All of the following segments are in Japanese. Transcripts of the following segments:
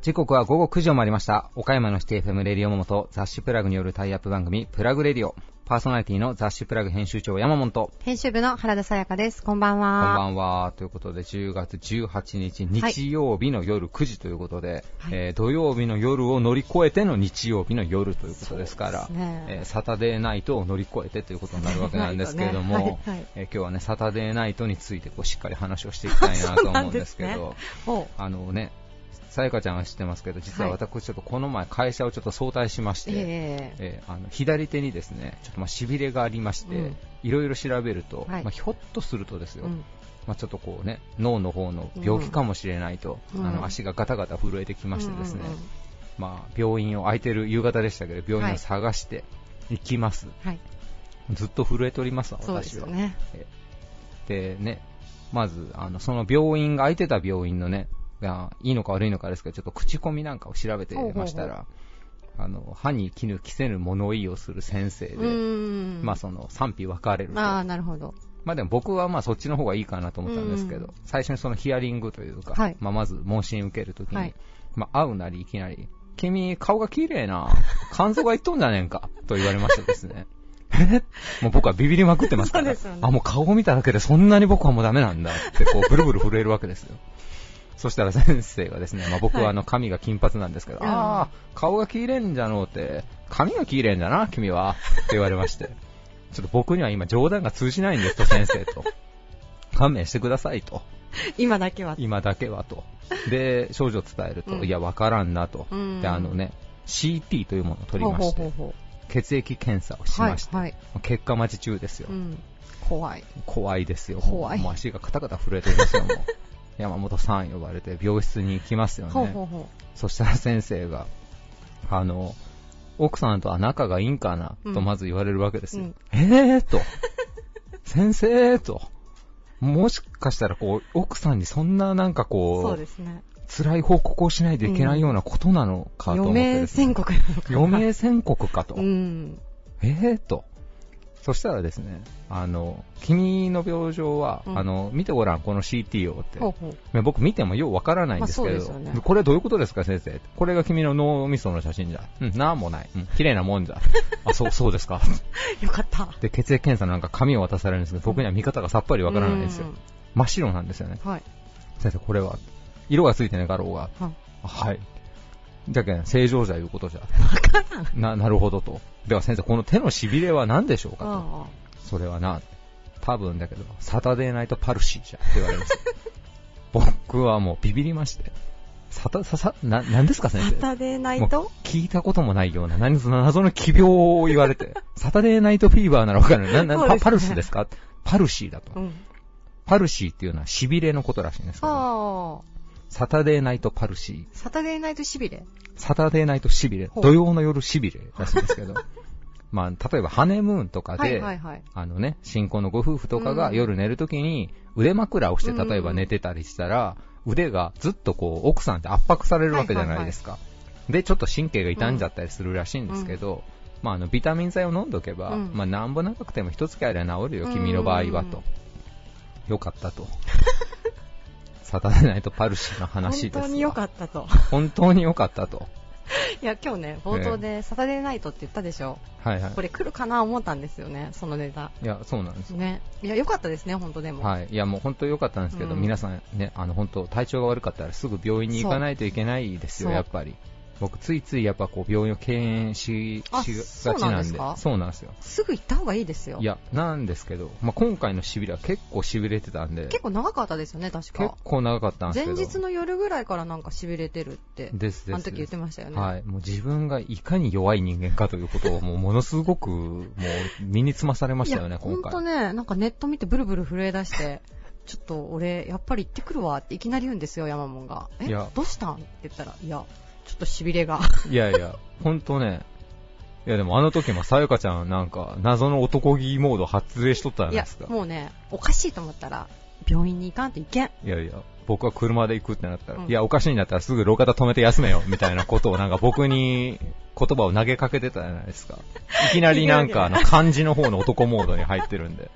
時刻は午後9時を回りました。岡山の指定 FM レディオモモと雑誌プラグによるタイアップ番組プラグレディオ。パーソナリティの雑誌プラグ編集長山本。編集部の原田さやかです。こんばんは。こんばんは。ということで、10月18日日曜日の夜9時ということで、はいえー土曜日の夜を乗り越えての日曜日の夜ということですから、ねえーサタデーナイトを乗り越えてということになるわけなんですけれども、ねはいはいえー今日はね、サタデーナイトについてこうしっかり話をしていきたいなと思うんですけど、そうなんほあのね、さやかちゃんは知ってますけど、実ははい私ちょっとこの前会社をちょっと早退しましう。て、えええーあの左手にですね、ちょっとまあ痺れがありまして、うんいろいろ調べると、はいまあ、ひょっとするとですよ、うんまあ、ちょっとこうね、脳の方の病気かもしれないと、うんあの足がガタガタ震えてきましてですね、うんうんうんまあ、病院を空いてる夕方でしたけど、病院を探して行きます。はい。ずっと震えております私は。よね。でね、まず、あの、その病院が空いてた病院のね、がいいのか悪いのかですけど、ちょっと口コミなんかを調べてましたら、あの、歯に絹着せぬ物言いをする先生で。まあその賛否分かれると。ああ、なるほど。まあでも僕はまあそっちの方がいいかなと思ったんですけど、うん最初にそのヒアリングというか、はいまあまず問診受けるときに、はいまあ会うなりいきなり、君顔が綺麗な、肝臓がいっとんじゃねえんか、と言われましてですね。え？もう僕はビビりまくってますから、そうですよねあ、もう顔を見ただけでそんなに僕はもうダメなんだって、こう、ブルブル震えるわけですよ。そしたら先生がですね、まあ僕はあの髪が金髪なんですけど、うんああ、顔が綺麗んじゃのうて、髪が綺麗んじゃな、君は、って言われまして。ちょっと僕には今冗談が通じないんですと、先生と。勘弁してくださいと。今だけは。今だけはと。で、症状伝えると、うんいや、わからんなと。うんで、あのね、CT というものを取りまして、ほうほうほうほ血液検査をしまして、はいはい結果待ち中ですよ。う。うん。怖い。怖いですよ。怖いもう足がカタカタ震えていますよ、もう。山本さん呼ばれて病室に行きますよね。ほうほうほそしたら先生が、あの、奥さんとは仲がいいんかな、うんとまず言われるわけですよ。うんえーと、先生と、もしかしたらこう、奥さんにそんななんかう。こう、そうですね。辛い報告をしないといけないようなことなのかと思余命ってですね、宣告なのかな。余命宣告かと。うん。えーと。そしたらですね、あの、君の病状は、うんあの、見てごらん、この CT をって。ほうほう。ね僕見てもようわからないんですけど、まあそうですよねこれどういうことですか先生？これが君の脳みその写真じゃ。うん、なんもない。うん、綺麗なもんじゃ。あ、そう、そうですか。よかった。で、血液検査なんか紙を渡されるんですけど、僕には見方がさっぱりわからないんですようん。真っ白なんですよね。はい。先生、これは、色がついてないかろうが。はいはい。じゃけん、正常じゃいうことじゃ。な、なるほどと。では先生、この手の痺れは何でしょうかと。あそれはな、多分だけど、サタデーナイトパルシーじゃって言われました。僕はもうビビりまして。サタ、ささ、な、なんですかあ。先生。サタデーナイト？聞いたこともないような、何その謎の奇病を言われて、サタデーナイトフィーバーならわかる。な、な、ねパパルスですか？パルシーだと。うん。パルシーっていうのは痺れのことらしいんですけど。サタデーナイトパルシー。サタデーナイトしびれサタデーナイトしびれ、土曜の夜しびれらしいんですけど、まあ、例えばハネムーンとかで、はいはいはい。あのね、新婚のご夫婦とかがうん夜寝るときに腕枕をしてうん例えば寝てたりしたら、腕がずっとこう奥さんって圧迫されるわけじゃないですか。で、ちょっと神経が傷んじゃったりするらしいんですけど、まあ、あの、ビタミン剤を飲んどけば、うんまあ、なんぼ長くても一月あれば治るよ、うん君の場合はと。よかったと。サタデーナイトパルシーの話ですわ。本当に良かったと。本当に良かったと。いや、今日ね、冒頭でサタデーナイトって言ったでしょ。はいはいこ。れ来るかな思ったんですよね、そのネタ。いや、そうなんです。ね。いや、良かったですね、本当でも。はい。いや、もう本当良かったんですけど、うん皆さんね、あの、本当体調が悪かったらすぐ病院に行かないといけないですよ、そうやっぱり。僕、ついついやっぱこう、病院を敬遠し、あしがちなんで。そうなんですか？そうなんですよ。すぐ行った方がいいですよ。いや、なんですけど、まあ、今回のしびれは結構しびれてたんで、結構長かったですよね、確結か。構長かったんですけど。前日の夜ぐらいからなんか痺れてるって、ですです。あの時言ってましたよね。はい。もう自分がいかに弱い人間かということを、もうものすごく、もう身につまされましたよね、今回。んとね、なんかネット見てブルブル震え出して、ちょっと俺、やっぱり行ってくるわっていきなり言うんですよ、ヤマモンが。えいや、どうしたん？って言ったら、いや、ちょっと痺れが。いやいや、ほんとね、いやでもあの時もさゆかちゃんなんか謎の男気モード発令しとったじゃないですか。、もうね、おかしいと思ったら、病院に行かんといけん。いやいや、僕は車で行くってなったら、うんいや、おかしいんだったらすぐ路肩止めて休めよ、みたいなことをなんか僕に、言葉を投げかけてたじゃないですか。いきなりなんかあの漢字の方の男モードに入ってるんで。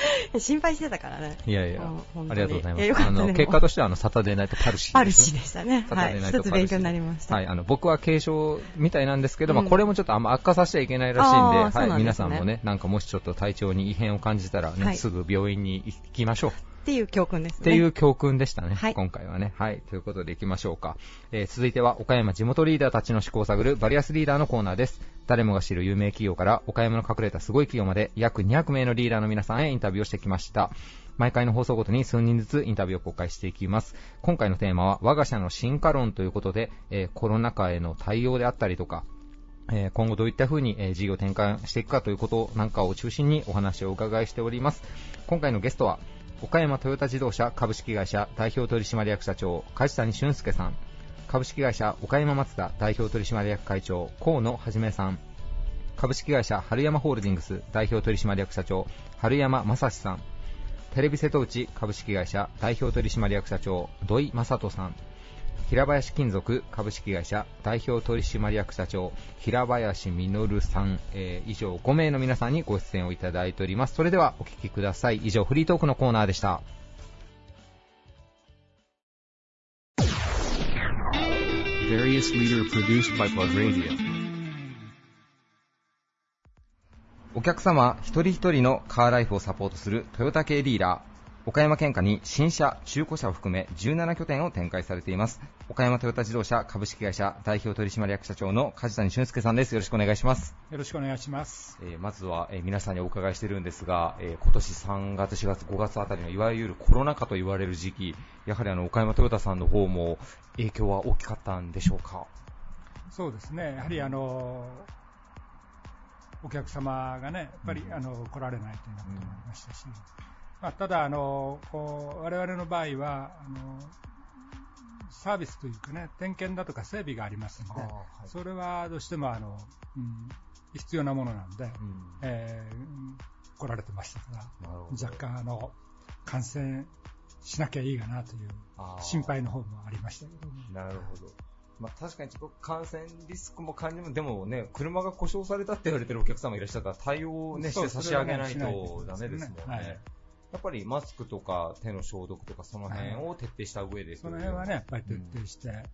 心配してたからね。いやいやありがとうございます。あの、結果としてはあの、サタデーナイトパルシー、パルシーでしたね。サタはい。デーナイトパルシー一つ勉強になりました。はい、あの、僕は軽症みたいなんですけど、うんまあ、これもちょっとあんま悪化させちゃいけないらしいんで、はい、皆さんもね、なんかもしちょっと体調に異変を感じたらね、はいすぐ病院に行きましょう。っていう教訓ですね。っていう教訓でしたね、はい今回はね。はい、ということで行きましょうか。えー続いては、岡山地元リーダーたちの思考を探るバリアスリーダーのコーナーです。誰もが知る有名企業から、岡山の隠れたすごい企業まで、約200名のリーダーの皆さんへインタビューをしてきました。毎回の放送ごとに数人ずつインタビューを公開していきます。今回のテーマは、我が社の進化論ということで、えーコロナ禍への対応であったりとか、えー今後どういった風に、えー事業を展開していくかということなんかを中心にお話をお伺いしております。今回のゲストは、岡山トヨタ自動車株式会社代表取締役社長、梶谷俊介さん、株式会社岡山松田代表取締役会長、河野はじめさん、株式会社春山ホールディングス代表取締役社長、春山正史さん、テレビ瀬戸内株式会社代表取締役社長、土井正人さん、平林金属株式会社代表取締役社長平林実さん、えー以上5名の皆さんにご出演をいただいております。それではお聞きください。以上フリートークのコーナーでした.お客様一人一人のカーライフをサポートするトヨタ系リーダー岡山県下に新車、中古車を含め17拠点を展開されています岡山トヨタ自動車株式会社代表取締役社長の梶谷俊介さんですよろしくお願いしますよろしくお願いします。えーまずは、えー皆さんにお伺いしてるんですが、えー今年3月、4月、5月あたりのいわゆるコロナ禍と言われる時期、やはりあの岡山トヨタさんの方も影響は大きかったんでしょうか？そうですね、やはりあのお客様がね、やっぱり、うんあの来られないということもありましたし、まあ、ただあのこう、我々の場合はあの、サービスというかね、点検だとか整備がありますので、はい。それはどうしてもあの、うん、必要なものなんで、えーうん来られてましたから、若干あの感染しなきゃいいかなという心配の方もありましたけども。なるほど。まあ、確かにちょっと感染リスクも感じるでもね、車が故障されたって言われてるお客様いらっしゃったら対応をね、して差し上げないとダメですもんね。はいやっぱりマスクとか手の消毒とかその辺を徹底した上で、その辺はね、やっぱり徹底して、なる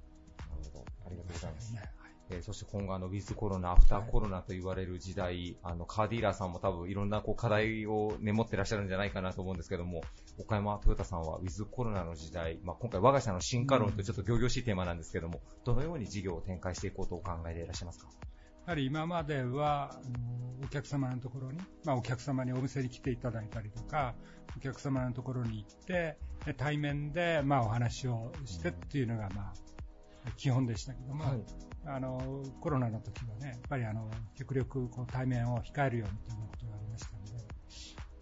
ほど。ありがとうございます。ねえーそして今後あの、ウィズコロナ、アフターコロナと言われる時代、あの、カーディーラーさんも多分いろんなこう課題をね、持ってらっしゃるんじゃないかなと思うんですけども、岡山トヨタさんはウィズコロナの時代、まあ、今回我が社の進化論とちょっと行々しいテーマなんですけども、どのように事業を展開していこうとお考えでいらっしゃいますか？やはり今までは、お客様のところに、まあ、お客様にお店に来ていただいたりとか、お客様のところに行って、で対面で、まあ、お話をしてっていうのが、まあ、基本でしたけども、はい。あのコロナの時はね、やっぱりあの極力こう対面を控えるようにということがありましたので、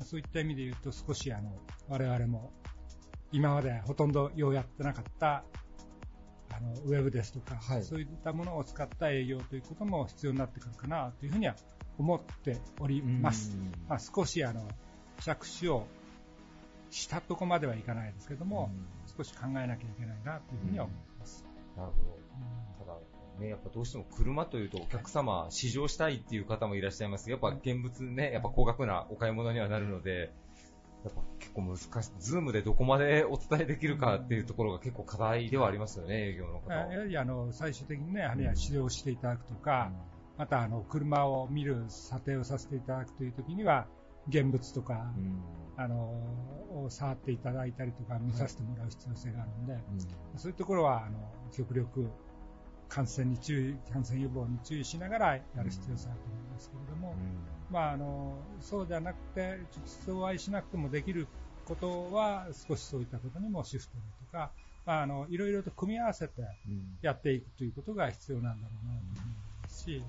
そういった意味で言うと少しあの我々も今までほとんどようやってなかったあのウェブですとか、はいそういったものを使った営業ということも必要になってくるかなというふうには思っております。まあ、少しあの着手をしたとこまではいかないですけども、少し考えなきゃいけないなというふうには思います。なるほど。ただ、ね、やっぱどうしても車というとお客様、試乗したいっていう方もいらっしゃいます。やっぱ現物ね、やっぱ高額なお買い物にはなるので、やっぱ結構難しい。ズームでどこまでお伝えできるかっていうところが結構課題ではありますよね、営業の方。は。やはりあの最終的にね、やはり指導していただくとか、またあの車を見る査定をさせていただくというときには、現物とか、うん。あのを触っていただいたりとか見させてもらう必要性があるので、そういうところはあの極力感染に注意、感染予防に注意しながらやる必要性があると思いますけれども、まあ、あのそうではなくて、直接お会いしなくてもできることは、少しそういったことにもシフトとか、まあ、あのいろいろと組み合わせてやっていくということが必要なんだろうなと思いますし、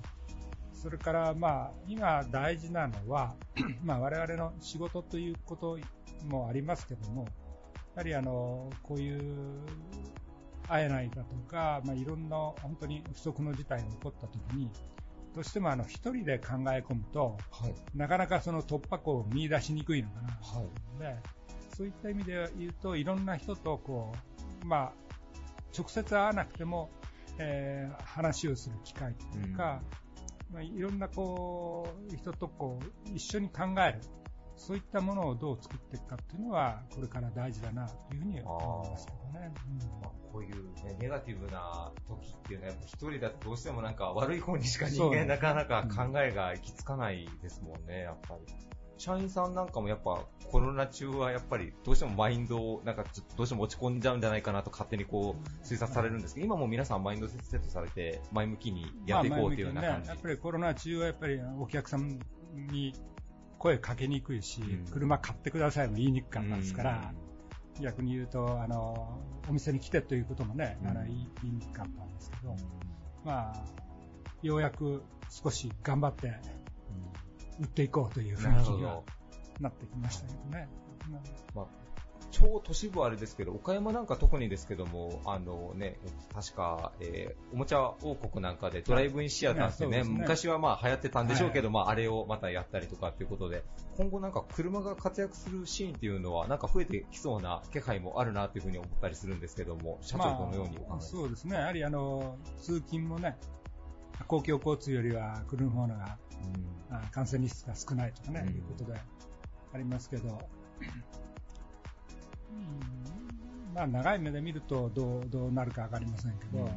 それから、まあ、今大事なのは、まあ、我々の仕事ということもありますけども、やはりあのこういう会えないだとか、まあ、いろんな本当に不測の事態が起こったときに、どうしてもあの一人で考え込むと、はい。なかなかその突破口を見出しにくいのかなとはい。思うので、そういった意味で言うと、いろんな人とこう、まあ、直接会わなくても、えー話をする機会というか、まあ、いろんなこう人とこう一緒に考える、そういったものをどう作っていくかっていうのは、これから大事だなというふうに思いますけどね。まあ、こういう、ね、ネガティブな時っていうのは、一人だとどうしてもなんか悪い方にしか人間なかなか考えが行き着かないですもんね、やっぱり。社員さんなんかもやっぱコロナ中はやっぱりどうしてもマインドをなんかちょっとどうしても落ち込んじゃうんじゃないかなと勝手にこう推察されるんですけど、今も皆さんマインドセットされて前向きにやっていこうというような感じ。向きにねやっぱりコロナ中はやっぱりお客さんに声かけにくいし、うん車買ってくださいも言いにくかったですから、逆に言うと、あの、お店に来てということもね、うんあの言い言いにくかったんですけど、まあ、ようやく少し頑張って売っていこうという雰囲気がど。なってきましたけどね。まあ、超都市部はあれですけど、岡山なんか特にですけども、あのね、確か、えーおもちゃ王国なんかでドライブインシアターってね、ね。昔はまあ流行ってたんでしょうけど、まああれをまたやったりとかっていうことで、今後なんか車が活躍するシーンっていうのは、なんか増えてきそうな気配もあるなというふうに思ったりするんですけども、社長どのようにお考えまあ、ですか、そうですね。やはりあの、通勤もね、公共交通よりは車の方があ感染リスクが少ないとかね、うん。いうことでありますけど、うんまあ、長い目で見るとどうどうなるか分かりませんけど、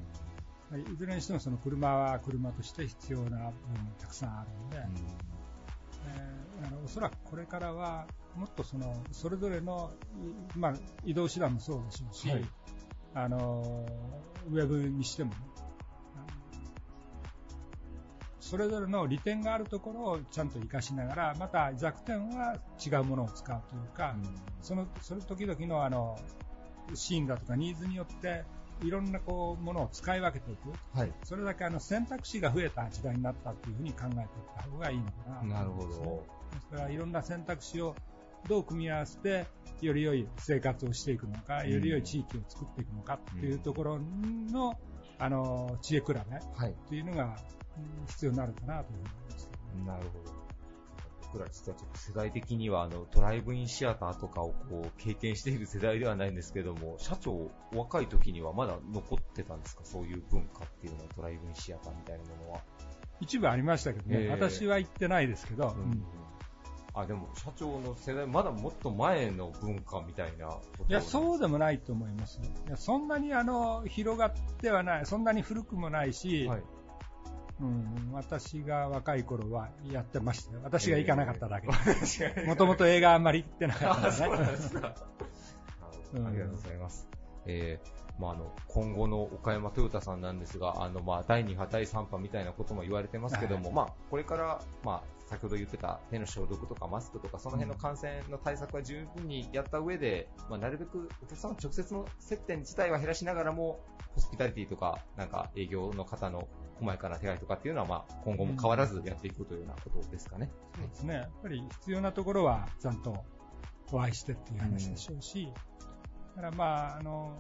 いずれにしてもその車は車として必要な部分がたくさんあるので、えーあのおそらくこれからはもっとそのそれぞれの、いまあ、移動手段もそうでしょうし、はい。あのウェブにしてもね、それぞれの利点があるところをちゃんと活かしながら、また弱点は違うものを使うというか、そのその時々のあのシーンだとかニーズによって、いろんなこうものを使い分けていく、はい。それだけあの選択肢が増えた時代になったというふうに考えていった方がいいのかなとなるほど。ですからいろんな選択肢をどう組み合わせて、より良い生活をしていくのか、うんより良い地域を作っていくのかっていうところの、あの、知恵比べはい。というのがうん必要になるかなと思います。なるほど。僕ら実はちょっと世代的にはあのドライブインシアターとかをこう経験している世代ではないんですけども、社長、お若い時にはまだ残ってたんですか？そういう文化っていうのは、ドライブインシアターみたいなものは。一部ありましたけどね、ええ私は行ってないですけど、うんあ、でも社長の世代、まだもっと前の文化みたいなこといや、そううでもないと思います。いやそんなにあの広がってはない、そんなに古くもないし、はい。うん、私が若い頃はやってましたよ。私が行かなかっただけで。違もともと映画あんまり行ってなかったからね。ありがとうございます。えーまあ、あの今後の岡山トヨタさんなんですが、あのまあ、第2波、第3波みたいなことも言われてますけども、はいまあ、これから、まあ、先ほど言ってた手の消毒とかマスクとか、その辺の感染の対策は十分にやった上で、まあ、なるべくお客様直接の接点自体は減らしながらも、ホスピタリティとか、なんか営業の方の細やかな手配とかっていうのは、まあ、今後も変わらずやっていくというようなことですかね。そうですね。やっぱり必要なところはちゃんとお会いしてっていう話でしょうし、だからまあ、あの、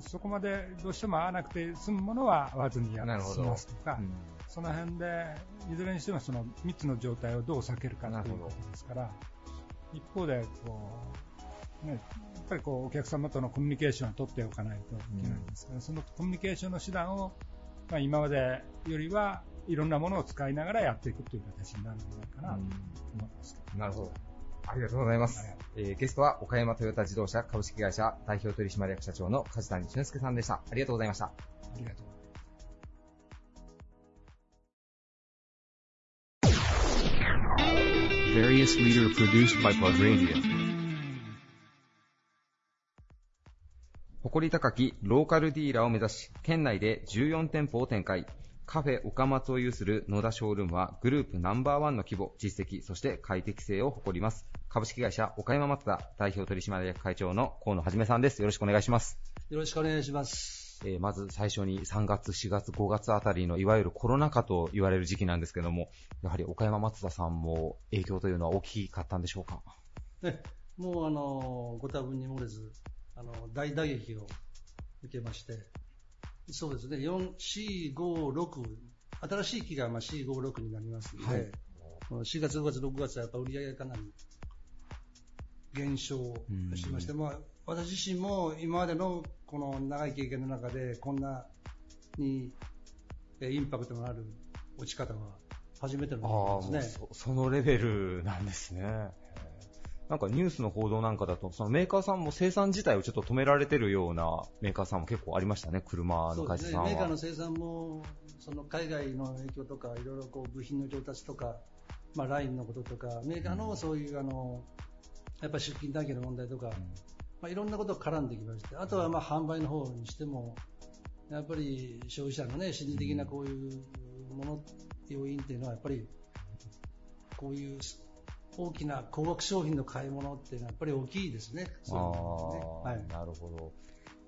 そこまでどうしても会わなくて済むものは会わずにやなるほどしますとか、うんその辺で、いずれにしてもその密の状態をどう避けるかということですから、一方でこう、ね、やっぱりこうお客様とのコミュニケーションを取っておかないといけないんですから、そのコミュニケーションの手段を、まあ、今までよりはいろんなものを使いながらやっていくという形になるんじゃないかなと思いますけど。なるほど。ありがとうございますはい。えーゲストは岡山トヨタ自動車株式会社代表取締役社長の梶谷俊介さんでした。ありがとうございました。ありがとう。Various leader produced by Plug 誇り高きローカルディーラーを目指し、県内で14店舗を展開。カフェ岡松を有する野田ショールームはグループナンバーワンの規模、実績、そして快適性を誇ります。株式会社岡山松田代表取締役会長の河野はじめさんです。よろしくお願いします。よろしくお願いします。えーまず最初に3月、4月、5月あたりのいわゆるコロナ禍と言われる時期なんですけども、やはり岡山松田さんも影響というのは大きかったんでしょうか？ね、もうあの、ご多分に漏れず、あの、大打撃を受けまして、そうですね、4、4、5、6、新しい期がまあ4、5、6になりますので、はいこの4月、5月、6月はやっぱ売り上げかなり減少しまして、まあ、私自身も今までのこの長い経験の中で、こんなにえインパクトのある落ち方は初めてのことですね。そ そのレベルなんですね。なんかニュースの報道なんかだと、そのメーカーさんも生産自体をちょっと止められてるようなメーカーさんも結構ありましたね、車のそうですね。会社さんは。メーカーの生産もその海外の影響とか、いろいろこう部品の調達とか、まあ、ラインのこととか、メーカーのそういうあのやっぱり出勤体系の問題とか、まあ、いろんなことが絡んできまして、あとはまあ販売の方にしても、やっぱり消費者の、ね、心理的なこういうもの、要因っていうのは、やっぱりこういう大きな高額商品の買い物っていうのは、やっぱり大きいですね、そういうねはい、なるほど。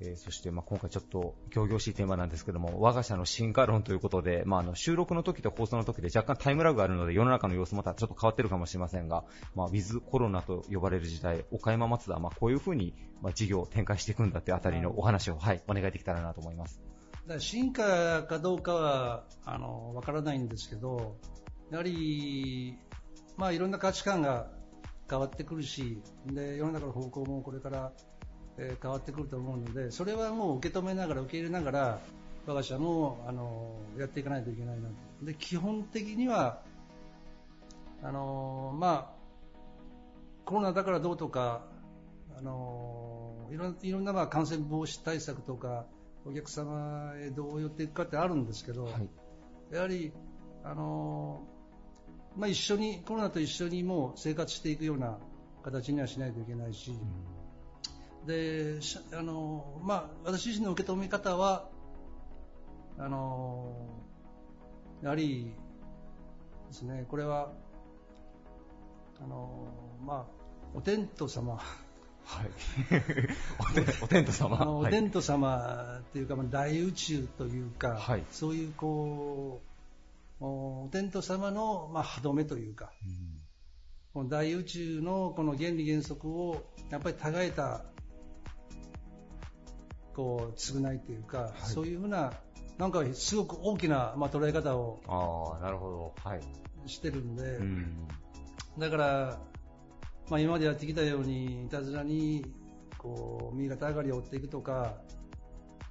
えーそして、まあ、今回ちょっと、行々しいテーマなんですけども、我が社の進化論ということで、まあ、あの、収録の時と放送の時で若干タイムラグがあるので、世の中の様子またちょっと変わってるかもしれませんが、まあ、ウィズコロナと呼ばれる時代、岡山松田、まあ、こういうふうに、まあ、事業を展開していくんだっていうあたりのお話を、はい、お願いできたらなと思います。だ進化かどうかはあのわからないんですけど、やはり、まあ、いろんな価値観が変わってくるし、で世の中の方向もこれから、えー変わってくると思うので、それはもう受け止めながら、受け入れながら、我が社もあのやっていかないといけないなと。で基本的にはあのまあ、コロナだからどうとか、あのいろんいろんなまあ感染防止対策とか、お客様へどう寄っていくかってあるんですけど、はい。やはり、あのまあ、一緒に、コロナと一緒にもう生活していくような形にはしないといけないし、でしあのまあ、私自身の受け止め方は、あのやはりですね、これは、あのまあ、お天道様、はい。お天道様。お天道様っていうか、まあ大宇宙というか、はい。そういうこうおお天道様の、まあ、歯止めというか、うんこの大宇宙のこの原理原則をやっぱりたがえたこう償いというか、いそういうふうな、なんかすごく大きな、まあ、捉え方をああ、なるほど。はい。してるんで、うん。だから、まあ、今までやってきたように、いたずらにこう右肩上がりを追っていくとか、あ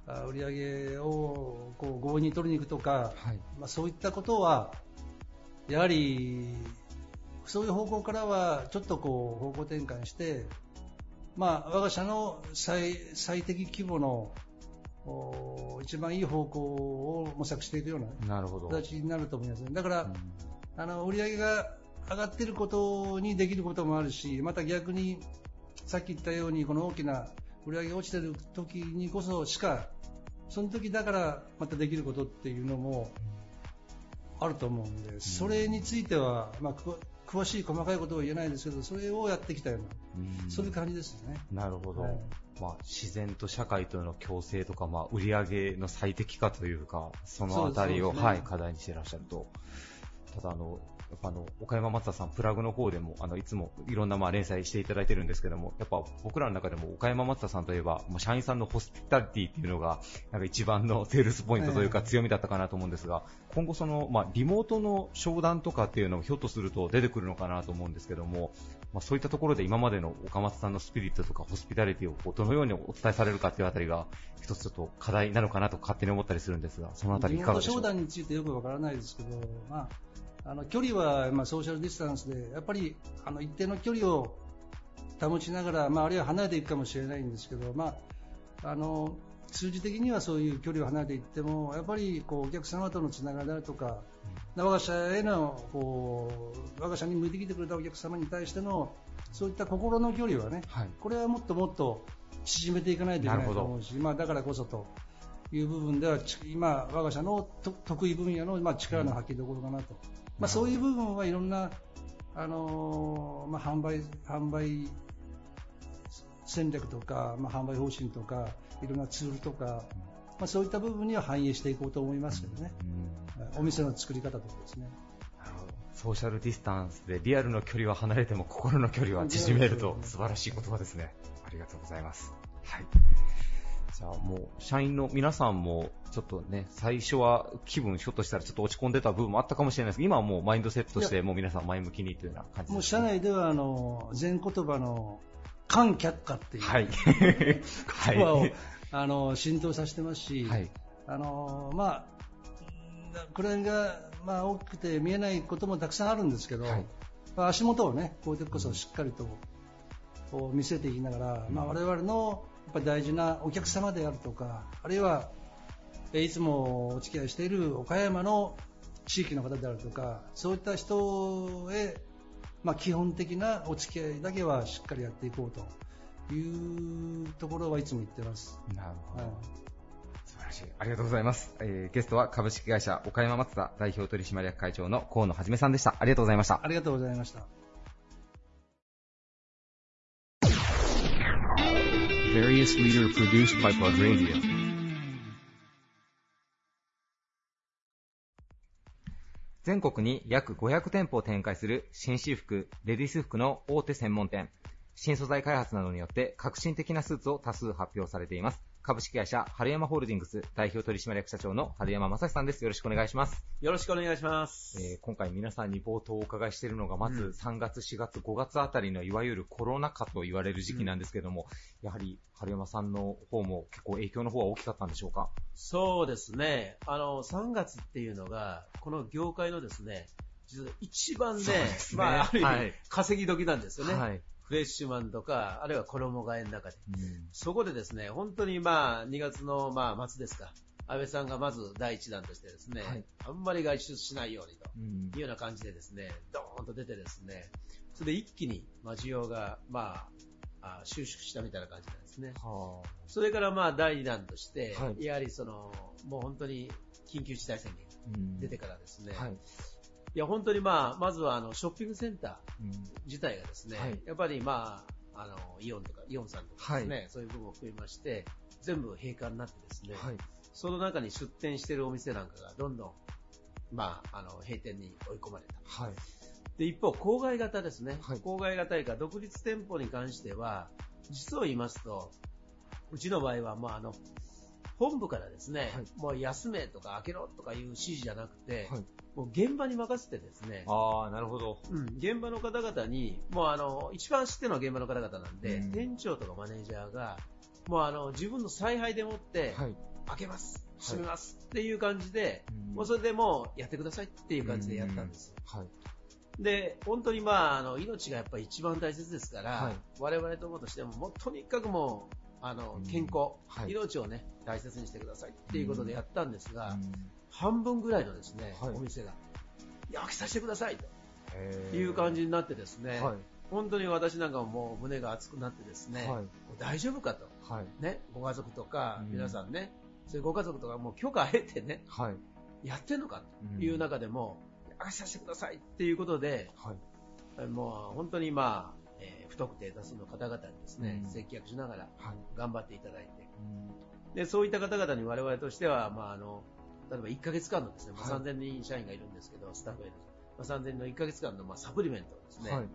売り上げをこう強引に取りに行くとか、はい。まあ、そういったことは、やはり、そういう方向からはちょっとこう方向転換して、まあ、我が社の最最適規模のお一番いい方向を模索していくような。形になると思います。だから、うんあの売り上げが上がっていることにできることもあるし、また逆にさっき言ったようにこの大きな売り上げが落ちている時にこそしか、その時だからまたできることっていうのもあると思うんで、それについては、まあ、く詳しい細かいことは言えないですけど、それをやってきたような、うんそういう感じですよね。なるほど。はいまあ、自然と社会との共生とか、まあ、売り上げの最適化というか、そのあたりを、ねはい、課題にしていらっしゃると。ただ、あの、やっぱあの、岡山松田さん、プラグの方でも、あの、いつもいろんなまあ連載していただいてるんですけども、やっぱ僕らの中でも岡山松田さんといえば、もう社員さんのホスピタリティっていうのが、なんか一番のセールスポイントというか強みだったかなと思うんですが、今後その、まあ、リモートの商談とかっていうのもひょっとすると出てくるのかなと思うんですけども、まあ、そういったところで今までの岡松さんのスピリットとかホスピタリティをどのようにお伝えされるかっていうあたりが、一つちょっと課題なのかなと勝手に思ったりするんですが、そのあたりいかがでしょうか？リモート商談についてよくわからないですけど、まあ、あの距離は、まあ、ソーシャルディスタンスで、やっぱりあの一定の距離を保ちながら、まあ、あるいは離れていくかもしれないんですけど、まあ、あの数字的にはそういう距離を離れていっても、やっぱりこうお客様とのつながりであるとか、我が社へのこう我が社に向いてきてくれたお客様に対してのそういった心の距離はね、はい。これはもっともっと縮めていかないといけないと思うし、まあ、だからこそという部分では、ち今、我が社のと得意分野の、まあ、力の発揮どころかなと、まあ、そういう部分はいろんな、あのーまあ、販売販売戦略とか、まあ、販売方針とか、いろんなツールとか、まあ、そういった部分には反映していこうと思いますけどね、うんお店の作り方とかですね。ソーシャルディスタンスでリアルの距離は離れても心の距離は縮めると素晴らしい言葉ですね。ありがとうございます。はい。じゃあもう社員の皆さんもちょっとね、最初は気分ひょっとしたらちょっと落ち込んでた部分もあったかもしれないですけど、今はもうマインドセットとしてもう皆さん前向きにというような感じね。もう社内ではあの全言葉の観客化っていう、はい。は言葉をい。あの浸透させてますし、はい。あのまあ、これが、まあ、大きくて見えないこともたくさんあるんですけど、はいまあ足元をね、こういう時こそしっかりと見せていきながら、まあ、我々のぱり大事なお客様であるとか、あるいは、えいつもお付き合いしている岡山の地域の方であるとか、そういった人へ、まあ、基本的なお付き合いだけはしっかりやっていこうというところはいつも言ってます。なるほど。はい素晴らしい。ありがとうございます。えーゲストは株式会社岡山松田代表取締役会長の河野はじめさんでした。ありがとうございました。ありがとうございました。Various leader produced by Plug Radio. 全国に約500店舗を展開する紳士服、レディース服の大手専門店。新素材開発などによって革新的なスーツを多数発表されています。株式会社春山ホールディングス代表取締役社長の春山正史さんです。よろしくお願いします。よろしくお願いします。えー今回皆さんに冒頭お伺いしているのが、まず3月、4月、5月あたりのいわゆるコロナ禍と言われる時期なんですけども、やはり春山さんの方も結構影響の方は大きかったんでしょうか？そうですね。あの、3月っていうのが、この業界のですね、実は一番ね、ねまあ、ある意味、はい稼ぎ時なんですよね。はい。フレッシュマンとか、あるいは衣替えの中で。うんそこでですね、本当にまあ、2月のまあ末ですか。安倍さんがまず第一弾としてですね、はいあんまり外出しないようにと。うんいうような感じでですね、ドーンと出てですね、それで一気に、まあ、需要が、まあ、あ収縮したみたいな感じなんですね。はそれからまあ第2弾として、はいやはりその、もう本当に緊急事態宣言あうん出てからですね、はい。いや本当にまあ、まずはあのショッピングセンタうんー自体がですね、はいやっぱりまあ、あの、イオンとか、イオンさんとかですね、そういう部分を含めまして、全部閉館になってですね、はい。その中に出店しているお店なんかがどんどん、まあ、あの、閉店に追い込まれた。はい。で、一方、郊外型ですね。はい郊外型か独立店舗に関しては、実を言いますと、うちの場合は、もうあの、本部からですね、はい。もう休めとか開けろとかいう指示じゃなくて、はい。もう現場に任せてですね、ああ、なるほど。うん、現場の方々に、もうあの、一番知ってるのは現場の方々なんで、うん。店長とかマネージャーが、もうあの、自分の采配でもって、はい。開けます、閉めますっていう感じで、うん。もうそれでもうやってくださいっていう感じでやったんです。はい。で、本当にまあ、あの、命がやっぱり一番大切ですから、はい。我々ともとしても、もうとにかくもう、あのうん、健康、はい命をね、大切にしてくださいっていうことでやったんですが、うん半分ぐらいのですね、はいお店が、いや、開けさせてくださいという感じになってですね、はい。本当に私なんかももう胸が熱くなってですね、はい大丈夫かと。はい。ね、ご家族とかうん皆さんね、そういうご家族とかもう許可得てね、はい。やってんのかという中でも、開けさせてくださいっていうことで、はい。もう本当にま不特定多数の方々にですね、うん接客しながらはい。頑張っていただいて、うんで、そういった方々に我々としては、まああの、例えば1ヶ月間のですね、まあはい3000人社員がいるんですけど、スタッフがいるまあ、3000人の1ヶ月間のまあサプリメントをですね、はい。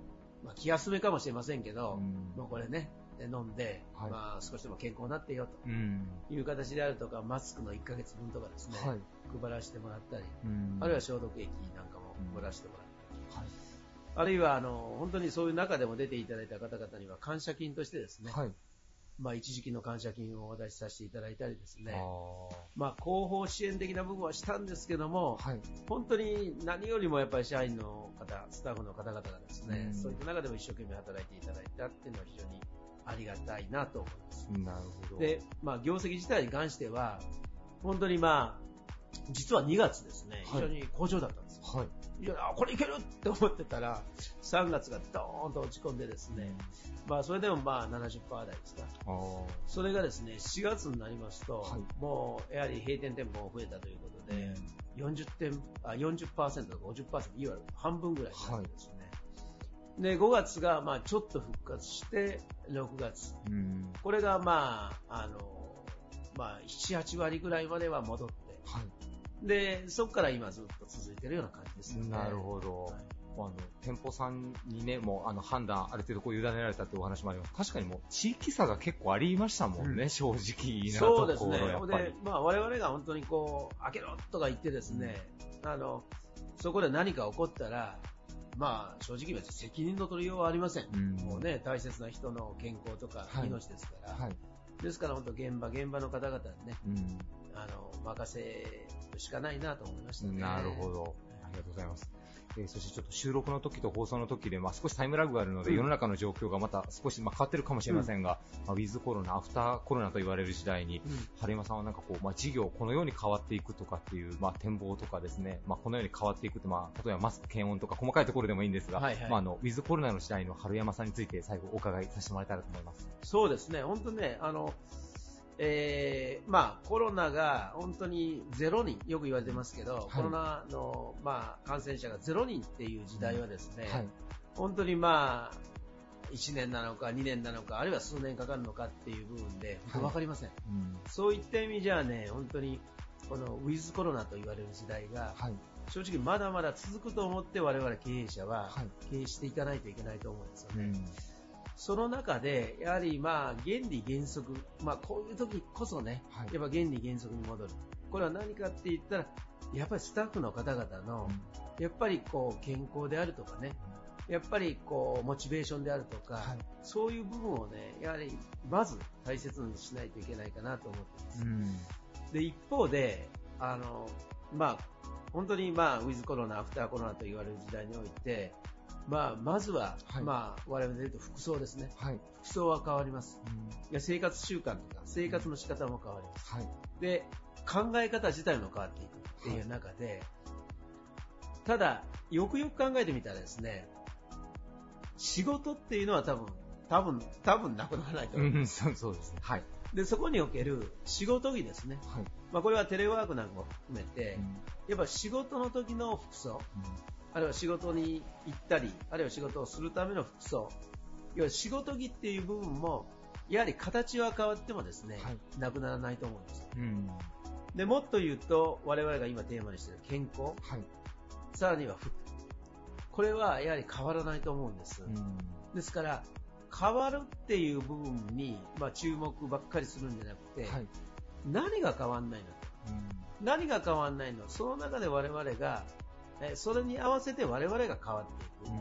まあ気休めかもしれませんけど、うんもうこれね、で飲んで、はいまあ少しでも健康になってようん。という形であるとか、マスクの1ヶ月分とかですね、はい。配らせてもらったり、うんあるいは消毒液なんかも配らせてもらったり、はい。あるいはあの本当にそういう中でも出ていただいた方々には感謝金としてですね、はい。まあ一時金の感謝金をお渡しさせていただいたりですね、あまあ広報支援的な部分はしたんですけども、ーはい。本当に何よりもやっぱり社員の方、スタッフの方々がですね、うんそういった中でも一生懸命働いていただいたっていうのは非常にありがたいなと思います。なるほど。で、まあ業績自体に関しては、本当にまあ、実は2月ですね、非常に好調だったんですよ。はい。いや、あこれいけるって思ってたら、3月がドーンと落ち込んでですね、まあそれでもまあ70%台ですか。それがですね、4月になりますと、はいもうやはり閉店店舗も増えたということで、40点、あ40%とか50%、いわゆる半分ぐらいになってですね。で、5月がまあちょっと復活して、6月。うん。これがまあ、あの、まあ7、8割ぐらいまでは戻って、はい。で、そこから今ずっと続いてるような感じですよね。なるほど。はいあの、店舗さんにね、もう、あの、判断、ある程度こう、委ねられたっていうお話もあります。確かにもう、地域差が結構ありましたもんね、正直なところ、そうですね。で。、まあ我々が本当にこう、開けろとか言ってですね、あの、そこで何か起こったら、まあ正直言いますと責任の取りようはありません。うんもうね、大切な人の健康とかはい命ですから。はい。ですから本当現場、現場の方々にね、うん。あの、任せるしかないなと思いましたね。なるほど。ありがとうございます。えーそしてちょっと収録の時と放送の時で、まあ、少しタイムラグがあるので、うん世の中の状況がまた少し、まあ、変わってるかもしれませんが、まあ、ウィズコロナ、アフターコロナと言われる時代に、うん春山さんはなんかこう、まあ、事業、このように変わっていくとかっていう、まあ、展望とかですね、まあ、このように変わっていくって、まあ、例えばマスク、検温とか細かいところでもいいんですが、はいはいまあ、あの、ウィズコロナの時代の春山さんについて最後お伺いさせてもらえたらと思います。そうですね、本当ね、あの、えーまあ、コロナが本当にゼロ人、よく言われてますけど、いコロナの、まあ、感染者がゼロ人っていう時代はですね、はい。本当にまあ、1年なのか2年なのか、あるいは数年かかるのかっていう部分で、本当わかりません。うん。そういった意味じゃね、本当に、このウィズコロナと言われる時代が、はい。正直まだまだ続くと思って我々経営者ははい経営していかないといけないと思うんですよね。うん。その中で、やはりまあ原理原則、まあこういう時こそね、はいやっぱ原理原則に戻る。これは何かって言ったら、やっぱりスタッフの方々の、やっぱりこう健康であるとかね、やっぱりこうモチベーションであるとか、はいそういう部分をね、やはりまず大切にしないといけないかなと思っています。うん。で、一方で、あの、まあ、本当にまあ、ウィズコロナ、アフターコロナと言われる時代において、まあ、まずは、はいまあ、我々で言うと服装ですね。はい。服装は変わります。うんいや生活習慣とか、生活の仕方も変わります。はい。で、考え方自体も変わっていくっていう中で、ただ、よくよく考えてみたらですね、仕事っていうのは多分、多分、多分なくならないと思う。うん、そうですね。はい。で、そこにおける仕事着ですね。はい。まあ、これはテレワークなんかも含めて、やっぱ仕事の時の服装、あるいは仕事に行ったり、あるいは仕事をするための服装、要は仕事着っていう部分も、やはり形は変わってもですね、はいなくならないと思うんです。うん。で、もっと言うと、我々が今テーマにしている健康、はい。さらには服。これはやはり変わらないと思うんです。うん。ですから、変わるっていう部分に、まあ、注目ばっかりするんじゃなくて、はい。何が変わんないのと。何が変わんないのその中で我々が、えそれに合わせて我々が変わっていく。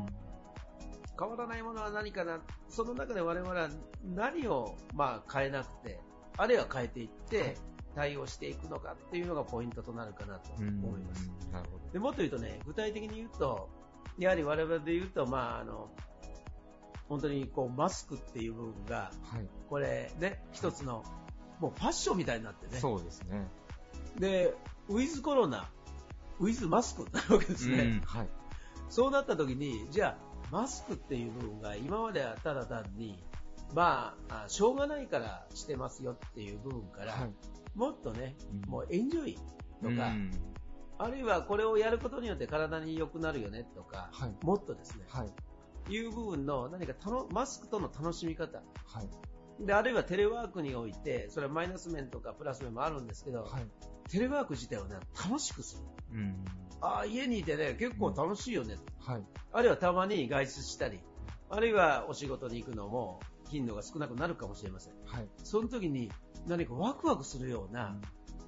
変わらないものは何かな？その中で我々は何を、まあ、変えなくて、あるいは変えていって、対応していくのかっていうのがポイントとなるかなとうん。思います。なるほど。でもっと言うとね、具体的に言うと、やはり我々で言うと、まあ、あの、本当にこう、マスクっていう部分が、はい。これね、一つの、もうファッションみたいになってね。そうですね。で、ウィズコロナ、ウィズマスクになるわけですね。うんはい。そうなった時に、じゃあ、マスクっていう部分が今まではただ単に、まあ、あしょうがないからしてますよっていう部分から、はい。もっとね、うんもうエンジョイとか、うんあるいはこれをやることによって体に良くなるよねとか、はいもっとですね、はい。いう部分の何かたのマスクとの楽しみ方、はい。で、あるいはテレワークにおいて、それはマイナス面とかプラス面もあるんですけど、はい。テレワーク自体をね、楽しくする。うん。ああ、家にいてね、結構楽しいよね。はい。あるいはたまに外出したり、あるいはお仕事に行くのも頻度が少なくなるかもしれません。はい。その時に何かワクワクするような、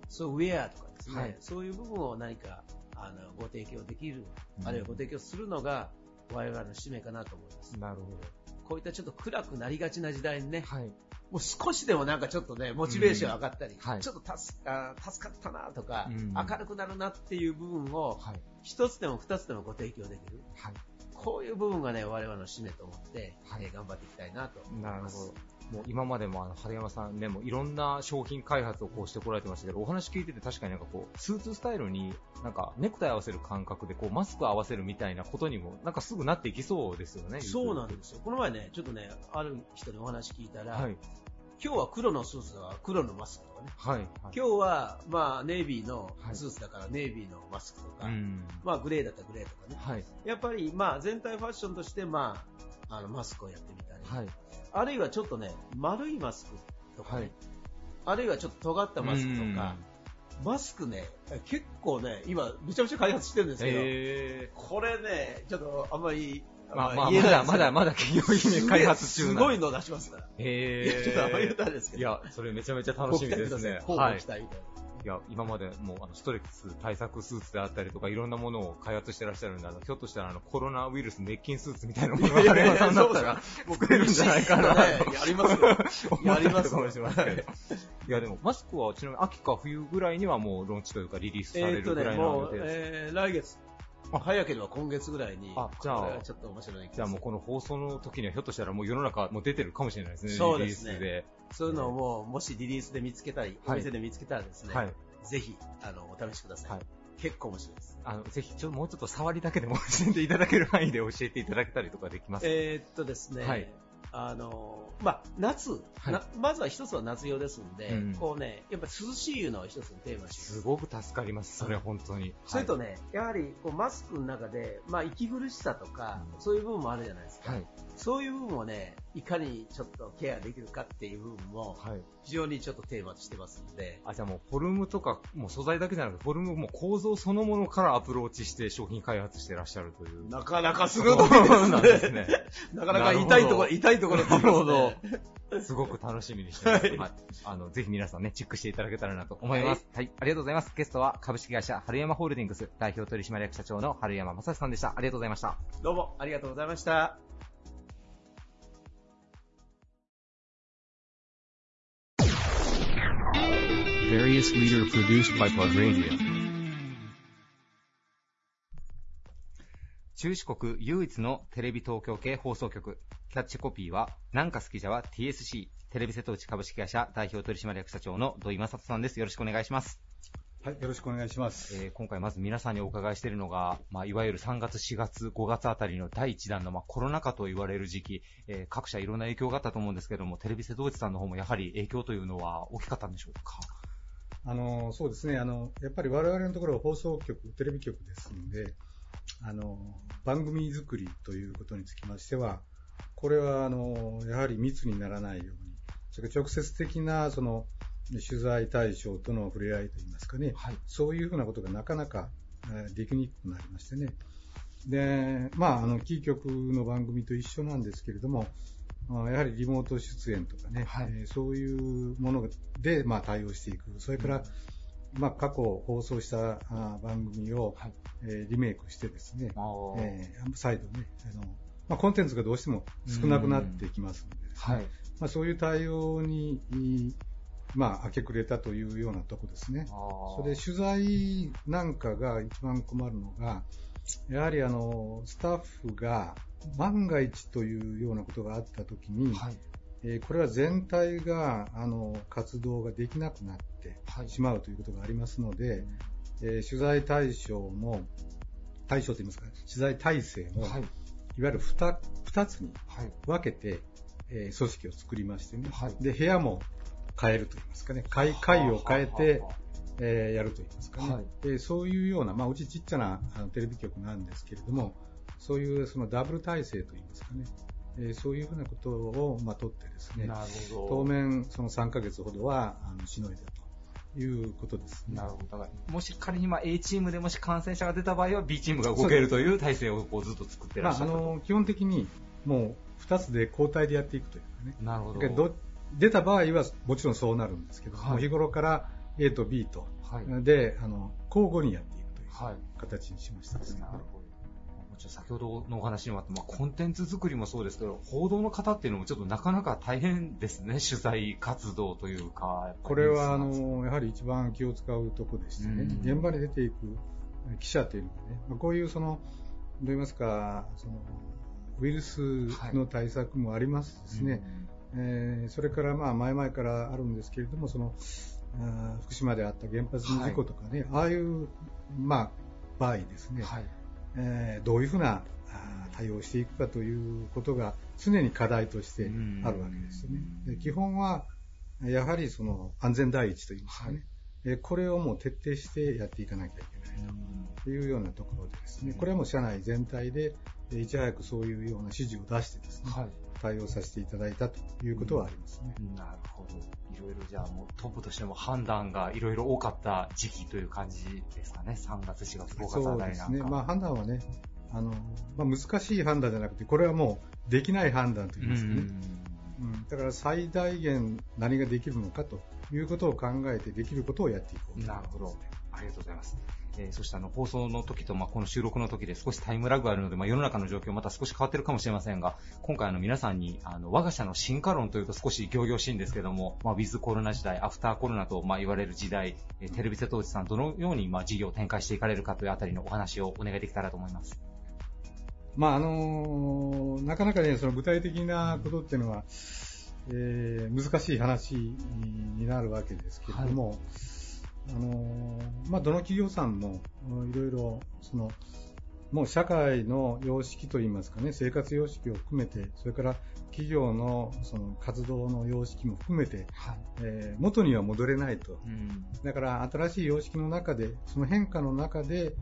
そういうウェアとかですね、はいそういう部分を何かあのご提供できる、うんあるいはご提供するのが我々の使命かなと思います。なるほど。こういったちょっと暗くなりがちな時代にね、はい。もう少しでもなんかちょっとね、モチベーション上がったり、はいちょっと助あ助かったなとか、うん明るくなるなっていう部分を、はい。一つでも二つでもご提供できる。はい。こういう部分がね、我々の使命と思って、はいえー頑張っていきたいなと思いなるます。ほど。もう今までもあの、春山さんね、もういろんな商品開発をこうしてこられてましたけど、お話聞いてて確かになんかこう、スーツスタイルになんかネクタイ合わせる感覚でこう、マスク合わせるみたいなことにもなんかすぐなっていきそうですよね。そうなんですよ。この前ね、ちょっとね、ある人にお話聞いたら、はい。今日は黒のスーツだから黒のマスクとかね、はい。はい。今日は、まあ、ネイビーのはいスーツだからネイビーのマスクとか、うん。まあ、グレーだったらグレーとかね。はい。やっぱり、まあ、全体ファッションとして、まあ、あの、マスクをやってみたり、はい。あるいはちょっとね、丸いマスクとかね、はいあるいはちょっと尖ったマスクとか、マスクね、結構ね、今、めちゃめちゃ開発してるんですけど、えこれね、ちょっとあんまり、ー。まあまあ、まだまだまだ企業夢開発中なすごいの出しますから。えいや、ちょっとあんまり言うとあれですけど。いや、それめちゃめちゃ楽しみですね。はい期。待みたいな。いや、今までもうあのストレス対策スーツであったりとか、いろんなものを開発してらっしゃるんで、あのひょっとしたらあのコロナウイルス滅菌スーツみたいなものが春山さんだったら作れるんじゃないかなと。やりますよ。やりますかもしれませんけど。いや、でもマスクはちなみに秋か冬ぐらいにはもうローンチというかリリースされるぐらいの予定です。えー、来月。早ければ今月ぐらいに、あじゃあ。ちょっと面白いじゃあもうこの放送の時にはひょっとしたらもう世の中もう出てるかもしれないですね、そうですね。リリースで。そういうのをもう、もしリリースで見つけたり、はい。お店で見つけたらですね、はい。ぜひ、あの、お試しください。はい。結構面白いです。あの、ぜひ、ちょ、もうちょっと触りだけでも教えていただける範囲で教えていただけたりとかできますえーっとですね、はいあの、まあ、夏、はい。なまずは一つは夏用ですんで、うん。こうね、やっぱり涼しいのを一つのテーマすごく助かります、それ本当に。ね、それとね、やはりこうマスクの中で、まあ、息苦しさとか、うん。そういう部分もあるじゃないですか。はい。そういう部分をね、いかにちょっとケアできるかっていう部分も、はい。非常にちょっとテーマとしてますんで、あ、じゃあもうフォルムとか、もう素材だけじゃなくて、フォルムも構造そのものからアプローチして商品開発してらっしゃるという。なかなかそうなんですね。なかなか痛いところ、痛いところなるほどど。すごく楽しみにしてます。はい。あの、ぜひ皆さんね、チェックしていただけたらなと思います。はい。ありがとうございます。ゲストは株式会社春山ホールディングス代表取締役社長の春山正史さんでした。ありがとうございました。どうもありがとうございました。Various leader produced by Plug Radio. 中四国唯一のテレビ東京系放送局。キャッチコピーは、なんか好きじゃは TSC。テレビ瀬戸内株式会社代表取締役社長の土井正人さんです。よろしくお願いします。はい、よろしくお願いします。えー今回まず皆さんにお伺いしているのが、まあ、いわゆる3月、4月、5月あたりの第1弾の、まあ、コロナ禍と言われる時期、えー各社いろんな影響があったと思うんですけども、テレビ瀬戸内さんの方もやはり影響というのは大きかったんでしょうか？あのそうですねあの、やっぱり我々のところは放送局、テレビ局ですので、あの番組作りということにつきましては、これはあのやはり密にならないように、それから直接的なその取材対象との触れ合いといいますかね、はい。そういうふうなことがなかなかえーできにくくなりましてね。で、まあ、あの、キー局の番組と一緒なんですけれども、あやはりリモート出演とかね、はいえーそういうもので、まあ、対応していく。それから、まあ、過去放送したあ番組を、はいえーリメイクしてですね、あーえー再度ね、あの、まあ、コンテンツがどうしても少なくなっていきますのでね、はい。まあ、そういう対応に、いまあ、明け暮れたというようなとこですね。それで取材なんかが一番困るのが、やはりあの、スタッフが万が一というようなことがあったときに、はい。えーこれは全体があの活動ができなくなってはい。しまうということがありますので、えー取材対象も、対象といいますか、取材体制も、はい。いわゆる 2, 二つにはい。分けて、えー組織を作りましてね、はい。で部屋も変えるといいますかね、階階を変えて、えーやるといいますかね、そういうような、まあ、うちちっちゃなあのテレビ局なんですけれども、そういうそのダブル体制といいますかね、えーそういうふうなことを、まあ、取ってですね、なるほど。当面その3ヶ月ほどはあのしのいだということですね。なるほど。もし仮にまあ A チームでもし感染者が出た場合は B チームが動けるという体制をこうずっと作ってらまあ、あっしゃると。の基本的にもう2つで交代でやっていくというかね、なるほど。出た場合はもちろんそうなるんですけど、はい日頃から A と B と、はい。であの交互にやっていくというはい。形にしましたですね。なるほど。先ほどのお話にもあった、まあ、コンテンツ作りもそうですけど、報道の方っていうのもちょっとなかなか大変ですね、取材活動というか。これはあのやはり一番気を使うところでしてね、うん。現場に出ていく記者というのはね、まあこういうその、どう言いますか、そのウイルスの対策もありますですね、えーそれからまあ前々からあるんですけれども、その福島であった原発の事故とかね、ああいう、まあ、場合ですね、はい。えーどういうふうな対応をしていくかということが常に課題としてあるわけですよね。で基本はやはりその安全第一といいますかね、えーこれをもう徹底してやっていかなきゃいけないというようなところでですね、これはもう社内全体でえーいち早くそういうような指示を出してですね、はい。対応させていただいたということはありますね。なるほど。いろいろじゃあもうトップとしても判断がいろいろ多かった時期という感じですかね。3月、4月、5月あそうたりなんか。ですね。まあ判断はね、あの、まあ難しい判断じゃなくて、これはもうできない判断といいますかね。うんうんだから最大限何ができるのかということを考えてできることをやっていこうなるほど。ありがとうございます。えーそしてあの放送の時と、まあ、この収録の時で少しタイムラグがあるので、まあ、世の中の状況また少し変わってるかもしれませんが、今回あの皆さんにあの我が社の進化論というと少し行々しいんですけども、まあ、ウィズコロナ時代、アフターコロナとまあ言われる時代、えーテレビ瀬戸内さんどのようにまあ事業を展開していかれるかというあたりのお話をお願いできたらと思います。まああのなかなかね、その具体的なことっていうのは、えー難しい話になるわけですけれども、あのまあ、どの企業さんもうんいろいろそのもう社会の様式といいますかね、生活様式を含めて、それから企業のその活動の様式も含めて、えー元には戻れないと。だから新しい様式の中で、その変化の中で、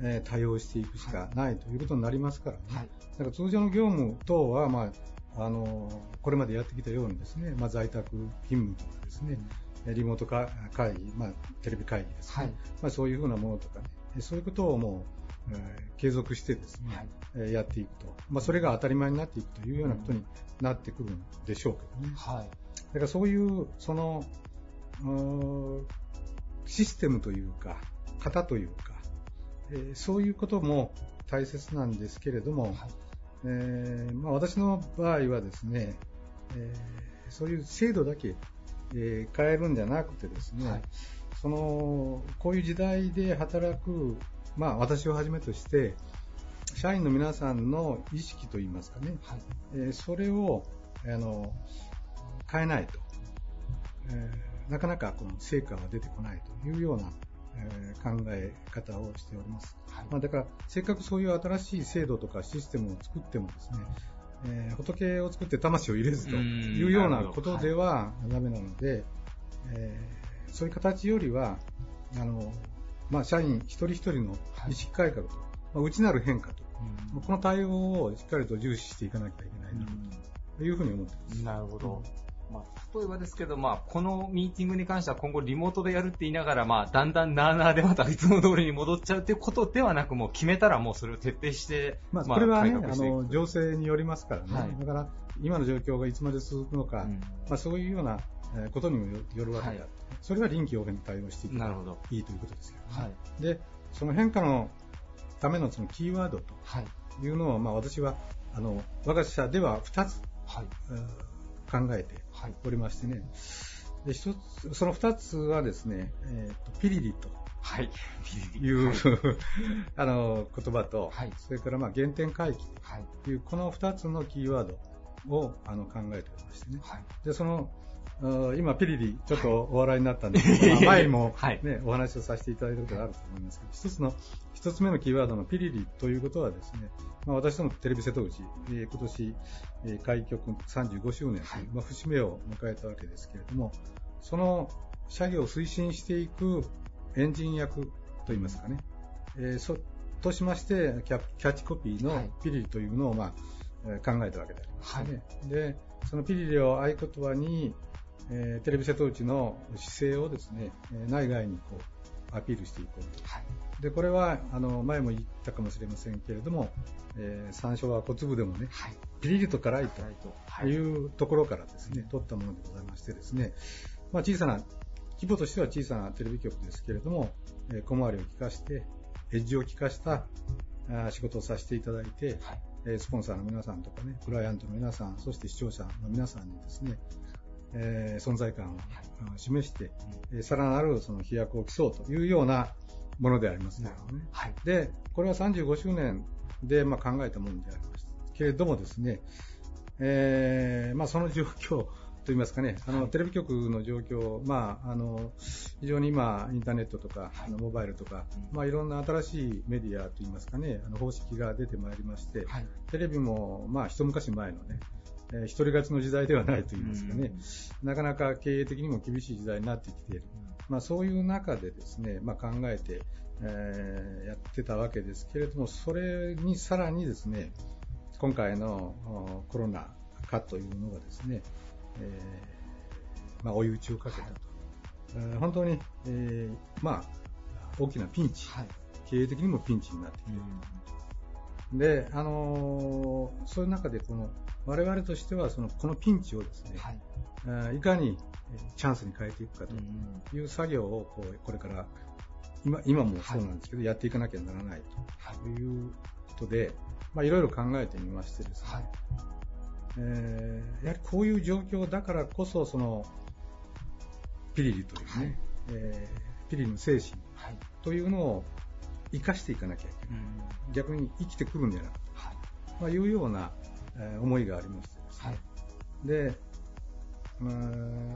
えー対応していくしかないということになりますからね。だから通常の業務等は、まあ、あのこれまでやってきたようにですね、まあ、在宅勤務とかですね、リモートか会議、まあ、テレビ会議ですね、まあ、そういうふうなものとかね、そういうことをもう、えー継続してですね、えーやっていくと、まあ、それが当たり前になっていくというようなことになってくるんでしょうけどね。だからそういう、その、システムというか、型というか、えーそういうことも大切なんですけれども、えーまあ、私の場合はですね、えーそういう制度だけ、えー変えるんじゃなくてですね、そのこういう時代で働く、まあ、私をはじめとして、社員の皆さんの意識といいますかね、えーそれをあの変えないと、えーなかなかこの成果は出てこないというような、えー考え方をしております。まあ、だから、せっかくそういう新しい制度とかシステムを作ってもですね、えー仏を作って魂を入れずというようなことではダメなので、えーそういう形よりは、あの、まあ、社員一人一人の意識改革と、まあ、内なる変化と、この対応をしっかりと重視していかなきゃいけないなというふうに思ってます。なるほど。まあ、例えばですけど、まあ、このミーティングに関しては今後リモートでやるって言いながら、まあ、だんだんなーなーでまたいつも通りに戻っちゃうっていうことではなく、もう決めたらもうそれを徹底して、まあ、これはね、あの、情勢によりますからね。はい。だから、今の状況がいつまで続くのか、まあ、そういうようなえーことにもよよるわけであって、それは臨機応変に対応していくなるほどいいということですよね。はい。で、その変化のためのそのキーワードとい。うのを、まあ、私は、あの、我が社では2つ、えー考えておりましてね、で一つその2つはですね、えーとピリリと。はい。いう、あの言葉と、それからまあ原点回帰という、この2つのキーワードをあの考えておりましてね、でそのあ今、ピリリ、ちょっとお笑いになったんですけど、まあ前にも、ねお話をさせていただいたことがあると思いますけど、一つの、一つ目のキーワードのピリリということはですね、まあ、私どもテレビ瀬戸内、えー今年、えー開局35周年という、まあ、節目を迎えたわけですけれども、その作業を推進していくエンジン役といいますかね、えーそとしましてキャ、キャッチコピーのピリリというのを、まあえー考えたわけでありますね。で、そのピリリを合言葉に、えーテレビ瀬戸内の姿勢をですね、えー内外にこうアピールしていこうと。で、これは、あの、前も言ったかもしれませんけれども、えー山椒は小粒でもね、ピリリと辛いというところからですね、取ったものでございましてですね、まあ小さな、規模としては小さなテレビ局ですけれども、えー小回りを利かして、エッジを利かしたあー仕事をさせていただいて、えースポンサーの皆さんとかね、クライアントの皆さん、そして視聴者の皆さんにですね、えー存在感を示して、えーさらなるその飛躍を競うというようなものでありますね。で、これは35周年でまあ考えたものでありますけれどもですね、えーまあ、その状況といいますかね、あのテレビ局の状況、まあ、あの非常に今、インターネットとか、あのモバイルとか、まあ、いろんな新しいメディアといいますかね、あの方式が出てまいりまして、テレビも、まあ、一昔前のね、えー一人勝ちの時代ではないといいますかね、なかなか経営的にも厳しい時代になってきている。まあ、そういう中でですね、まあ、考えて、えーやってたわけですけれども、それにさらにですね、今回のおコロナ禍というのがですね、えーまあ、追い打ちをかけたと。えー本当に、えーまあ、大きなピンチ、経営的にもピンチになってきている。で、あのーそういう中でこの我々としてはそのこのピンチをですね、はい、いかにチャンスに変えていくかという作業をこうこれから今今もそうなんですけど、はい、やっていかなきゃならないとい。うことで、まあ、いろいろ考えてみましてですね、はい。えー、やはりこういう状況だからこそそのピリリというね、はい、えー、ピリリの精神というのを生かしていかなきゃいけない、うん、逆に生きてくるんじゃなくて、はい。まあ、いうような、えー、思いがありましてです。ね、はい、で、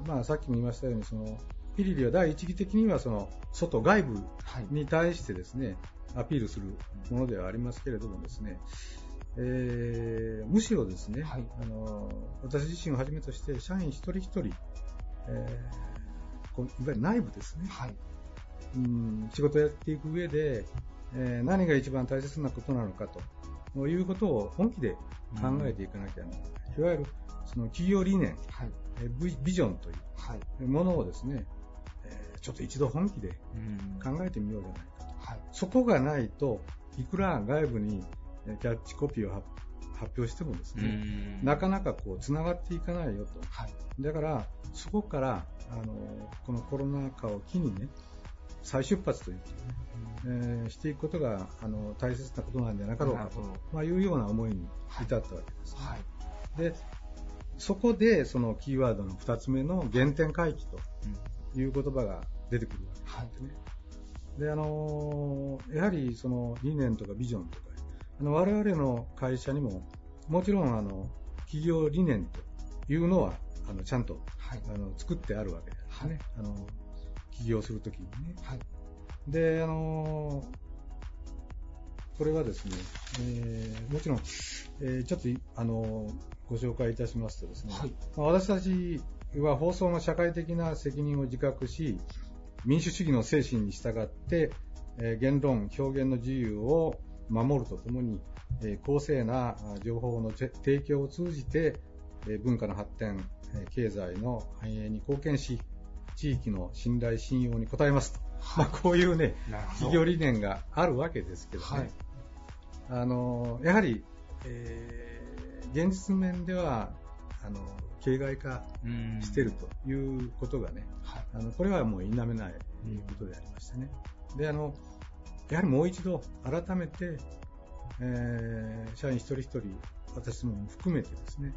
まあ、さっきも言いましたようにそのピリリは第一義的にはその外外部に対してですね、アピールするものではありますけれどもですね、えー、むしろですね、はい、あの私自身をはじめとして社員一人一人、えー、こういわゆる内部ですね、はい、うん仕事をやっていく上で、えー、何が一番大切なことなのかということを本気で考えていかなきゃならない、うん、いわゆるその企業理念、はい、ビビジョンというものをですね、えー、ちょっと一度本気で考えてみようじゃないかと、はい、そこがないといくら外部にキャッチコピーを発表してもですね、なかなかこう繋がっていかないよと。はい、だから、そこから、あの、このコロナ禍を機にね、再出発というかね、えー、していくことがあの大切なことなんじゃなかろうかと、まあ、いうような思いに至ったわけです、ね、はい、でそこでそのキーワードの2つ目の原点回帰という言葉が出てくるわけですね、はい、であのやはりその理念とかビジョンとかあの我々の会社にも、もちろんあの企業理念というのはあのちゃんと、はい、あの作ってあるわけですね、はい、あの起業するときにね。はい、であのこれはですね、えー、もちろん、えー、ちょっとあのご紹介いたしますとですね、はい、まあ、私たちは放送の社会的な責任を自覚し、民主主義の精神に従って、えー、言論、表現の自由を守るとともに、え公正な情報の提供を通じて、え文化の発展、え経済の繁栄に貢献し、地域の信頼、信用に応えますと。まあ、こういうね、企業理念があるわけですけどね。はい、あの、やはり、えー、現実面では、あの、形骸化しているということがね、はい、あのこれはもう否めないことでありましてね。で、あの、やはりもう一度改めて、えー、社員一人一人、私も含めてですね、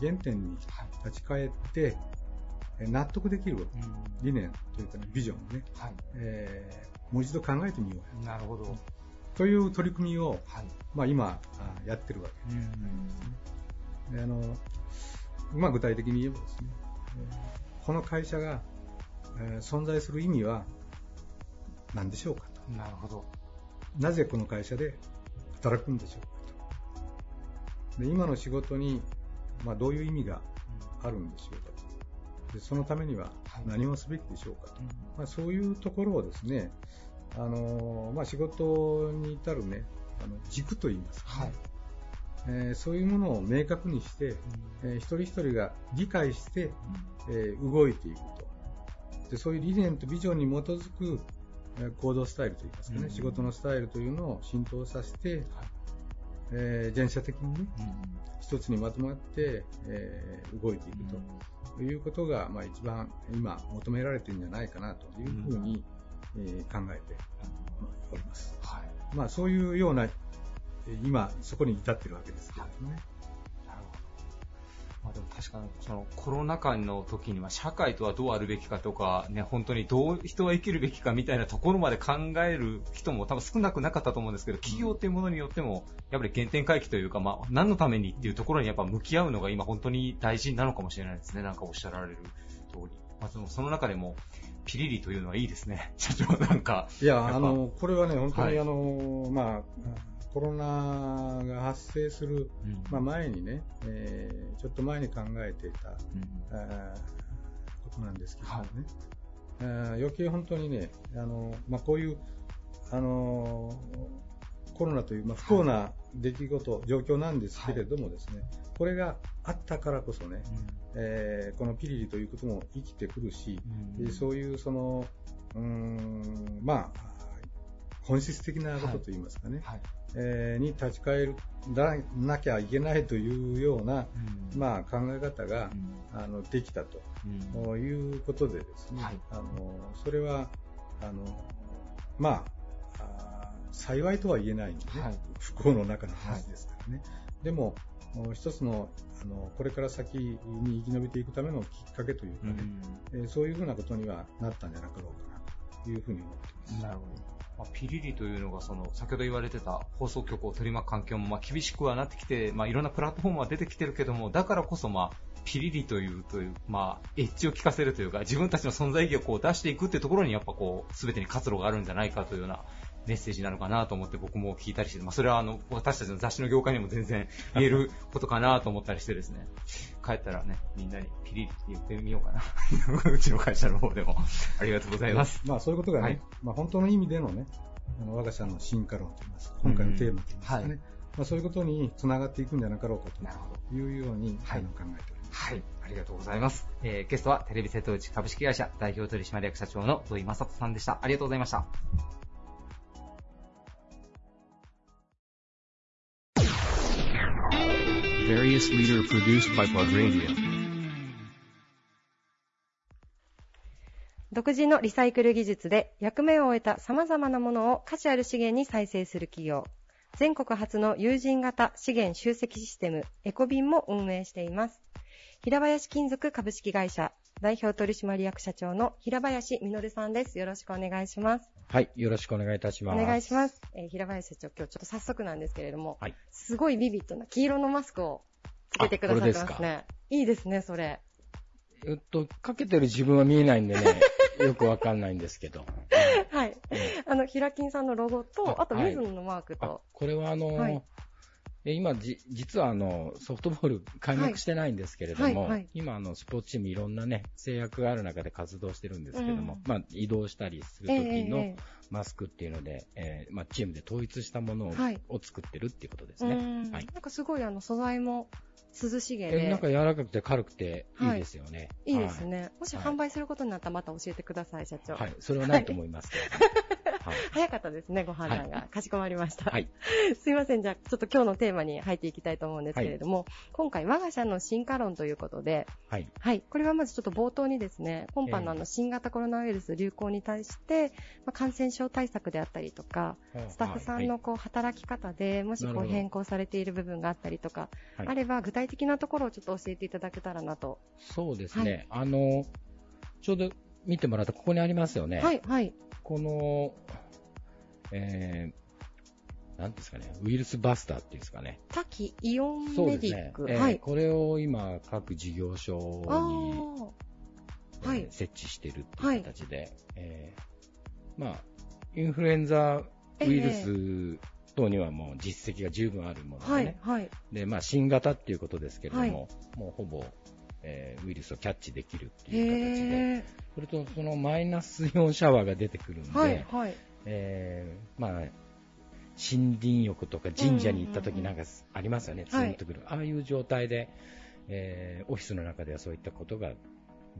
原点に立ち返って、はい、納得できる理念というか、ね、ビジョンをね、はい、えー、もう一度考えてみようなるほど。という取り組みを、はい、まあ、今やってるわけです、ね。あのまあ、具体的に言えばですね、この会社が、えー、存在する意味は何でしょうかなるほど。なぜこの会社で働くんでしょうかと。で今の仕事に、まあ、どういう意味があるんでしょうかと。でそのためには何をすべきでしょうか。と。まあ、そういうところをですね、あのまあ、仕事に至るね、あの軸といいますか、ね、はい。えー、そういうものを明確にして、うん、えー、一人一人が理解して、えー、動いていくと。でそういう理念とビジョンに基づく行動スタイルといいますかね、うん、仕事のスタイルというのを浸透させて、はい、えー、全社的にね、うん、一つにまとまって、えー、動いていくということが、まあ、一番今求められているんじゃないかなというふうに、うん、えー、考えております。はい、まあ、そういうような今そこに至っているわけですけどね。はいまあ、でも確かにそのコロナ禍の時には社会とはどうあるべきかとか、ね、本当にどう人は生きるべきかみたいなところまで考える人も多分少なくなかったと思うんですけど、企業っていうものによっても、やっぱり原点回帰というか、まあ、何のためにっていうところにやっぱ向き合うのが今本当に大事なのかもしれないですね。なんかおっしゃられる通り。まあ、そのその中でも、ピリリというのはいいですね。社長なんか。いや、あの、これはね、本当にあの、はい、まあ、コロナが発生する、うん、まあ、前にね、えー、ちょっと前に考えていた、うん、ことなんですけどね、はい、えー、余計本当にね、あのまあ、こういう、あのコロナという、まあ、不幸な出来事、はい、状況なんですけれどもですね、はい、これがあったからこそね、うん、えー、このピリリということも生きてくるし、うん、そういうその、うん、まあ、本質的なことといいますかね、はい、えー、に立ち返らなきゃいけないというような、うん、まあ、考え方が、うん、あのできたと、うん、いうことでですね、はい、あのそれはあの、まあ、幸いとは言えないんでね、はい、不幸の中の話ですからね。でも一つのあのこれから先に生き延びていくためのきっかけというかね、うん、えー、そういうふうなことにはなったんじゃなかろうかなというふうに思ってます。なるほどまあ、ピリリというのがその先ほど言われてた放送局を取り巻く環境もまあ厳しくはなってきて、まあ、いろんなプラットフォームは出てきてるけどもだからこそまあピリリというという、まあ、エッジを効かせるというか自分たちの存在意義をこう出していくというところにやっぱこう全てに活路があるんじゃないかというようなメッセージなのかなと思って僕も聞いたりして、まあ、それはあの私たちの雑誌の業界にも全然言えることかなと思ったりしてですね、帰ったらね、みんなにピリリって言ってみようかな。うちの会社の方でも。ありがとうございます。まあそういうことがね、はい、まあ本当の意味でのね、あの我が社の進化論といいます、今回のテーマといいますかね、うんはい、まあそういうことにつながっていくんじゃなかろうかというように、はい、考えております。はい、ありがとうございます。えー、ゲストはテレビ瀬戸内株式会社代表取締役社長の土井正人さんでした。ありがとうございました。Various leader produced by Plug Radio. 独自のリサイクル技術で役目を終えた様々なものを価値ある資源に再生する企業。全国初の有人型資源集積システムエコビンも運営しています。平林金属株式会社代表取締役社長の平林実さんです。よろしくお願いします。はい、よろしくお願いいたします。お願いします。えー、平林社長、今日ちょっと早速なんですけれども、はい、すごいビビッドな黄色のマスクをつけてくださってますね。いいですね、それ。えっと、かけてる自分は見えないんでね、よくわかんないんですけど。はい。あの、ヒラキンさんのロゴと、あと、ミズノのマークと。これはあのーはい今じ、実はあのソフトボール 開幕してないんですけれども、はいはいはい、今あの、スポーツチームいろんなね、制約がある中で活動してるんですけども、うん、まあ、移動したりするときのマスクっていうので、えー、えー、まあ、チームで統一したものをはい、を作ってるっていうことですね。はい、なんかすごいあの素材も涼しげで。なんか柔らかくて軽くてい。いですよね。はい、いいですね。もし販売することになったらまた教えてください、社長。はい、それはないと思いますけど、はい、早かったですね、ご判断が。はい、かしこまりました。はい。すいません、じゃあ、ちょっと今日のテーマに入っていきたいと思うんですけれども、はい、今回、我が社の進化論ということで、はい。はい。これはまずちょっと冒頭にですね、今般のあの、新型コロナウイルス流行に対して、まあ、感染症対策であったりとか、スタッフさんのこう、働き方で、もしこう、変更されている部分があったりとか、あれば、具体的なところをちょっと教えていただけたらなと。そうですね。あの、ちょうど見てもらったここにありますよね。はい、はい。この、えー、なんですかね、ウイルスバスターっていうんですかね。多岐イオンメディック。ねえー、はい。これを今、各事業所に、はい、設置してるっていう形で、はい、えー、まあ、インフルエンザウイルス等にはもう実績が十分あるものでね。はい。はい、で、まあ、新型っていうことですけれども、はい、もうほぼ、えー、ウイルスをキャッチできるっていう形で、それとそのマイナスイオンシャワーが出てくるんで、はいはい、えー、まあ、森林浴とか神社に行った時なんかありますよね、ツーンとくる、はい、ああいう状態で、えー、オフィスの中ではそういったことが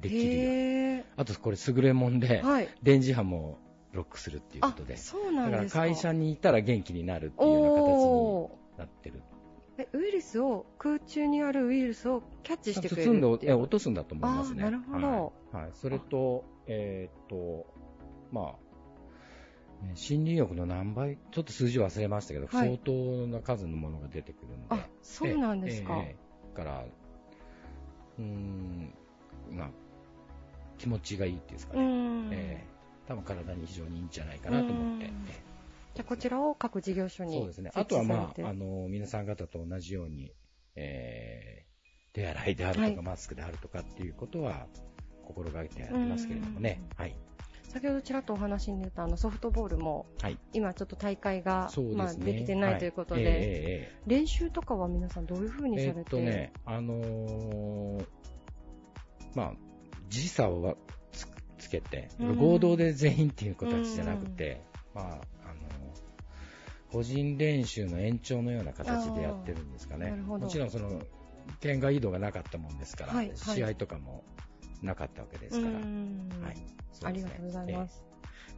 できるよ。あとこれ優れもんで、はい、電磁波もロックするっていうことで、そうなんだから会社にいたら元気になるっていうような形になってる。えウイルスを空中にあるウイルスをキャッチしてくれる包んで落とすんだと思いますね。なるほど。はい、はい、それと、えー、っと、まあ、森林浴の何倍、ちょっと数字忘れましたけど、はい、相当な数のものが出てくるんで。あ、そうなんですか。えー、から、うん、まあ、気持ちがいいっていうんですかね。えー、多分体に非常にいいんじゃないかなと思って。じゃこちらを各事業所にそうですね。あとはまあ、あの、皆さん方と同じように、えー、手洗いであるとか、はい、マスクであるとかっていうことは、心がけてやってますけれどもね。はい。先ほどちらっとお話に出たあのソフトボールも、はい、今ちょっと大会が、ね、まあ、できてないということで、はいえー、練習とかは皆さんどういうふうにされて、えー、っとね、あのー、まあ、時差をつつけて、合同で全員っていう形じゃなくて、まあ、個人練習の延長のような形でやってるんですかね。もちろんその、県外移動がなかったもんですから、はい、試合とかもなかったわけですから。はい。ありがとうございます。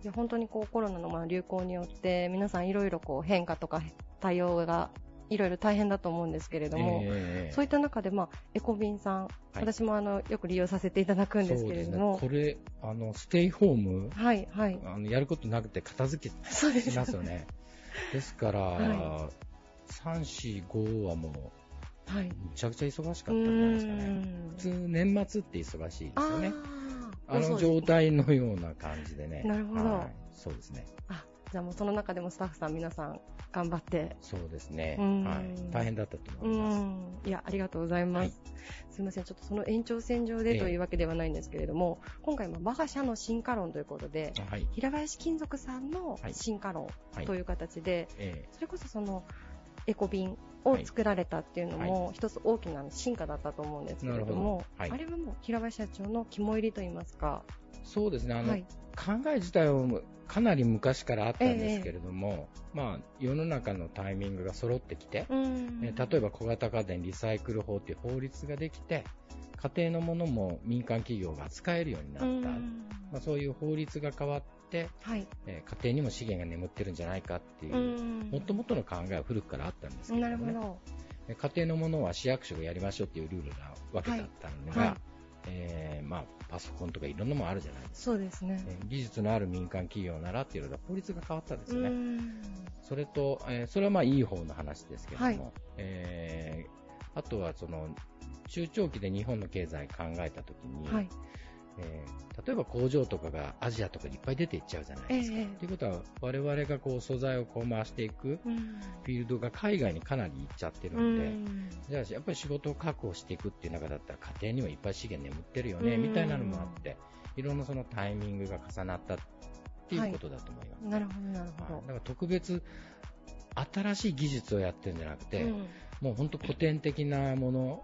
で本当にこうコロナのまあ流行によって皆さんいろいろこう変化とか対応がいろいろ大変だと思うんですけれども、えー、そういった中で、まあ、エコビンさん、はい、私もあのよく利用させていただくんですけれども、ね、これあのステイホーム、はいはい、あのやることなくて片付けしますよね。ですから、はい、3、4、5はもう、はい、むちゃくちゃ忙しかったんじゃないですかね。普通、年末って忙しいですよね。あの状態のような感じでね。なるほど、はい。そうですね。あ、じゃあもうその中でもスタッフさん皆さん頑張って。そうですね。はい。大変だったと思います。いや、ありがとうございます。はい、すみません。ちょっとその延長線上でというわけではないんですけれども、えー、今回も我が社の進化論ということで、はい、平林金属さんの進化論という形で、はい、それこそその、エコビンを作られたっていうのも、一つ大きな進化だったと思うんですけれども、はい、あれはもう平林社長の肝入りといいますか。そうですね、あの、はい、考え自体はかなり昔からあったんですけれども、えー、まあ、世の中のタイミングが揃ってきて、え例えば小型家電リサイクル法という法律ができて、家庭のものも民間企業が扱えるようになった、まあ、そういう法律が変わっ、はい、えー、家庭にも資源が眠ってるんじゃないかっていう、もともとの考えは古くからあったんですけどね。なるほど。家庭のものは市役所がやりましょうっていうルールなわけだったのが、はい。はい、えー、まあ、パソコンとかいろんなものあるじゃないですか。そうですね。えー、技術のある民間企業ならっていうのが法律が変わったんですよね。それと、えー、それはまあいい方の話ですけれども、はい、えー、あとはその、中長期で日本の経済考えたときに、はい、えー、例えば工場とかがアジアとかにいっぱい出ていっちゃうじゃないですか。と、えー、いうことは、我々がこう素材をこう回していくフィールドが海外にかなり行っちゃってるんで、ん。じゃあやっぱり仕事を確保していくっていう中だったら家庭にはいっぱい資源眠ってるよね、みたいなのもあって、いろんなそのタイミングが重なったっていうことだと思います、はい、なるほど、なるほど。だから特別新しい技術をやってるんじゃなくて、うん、もう本当古典的なもの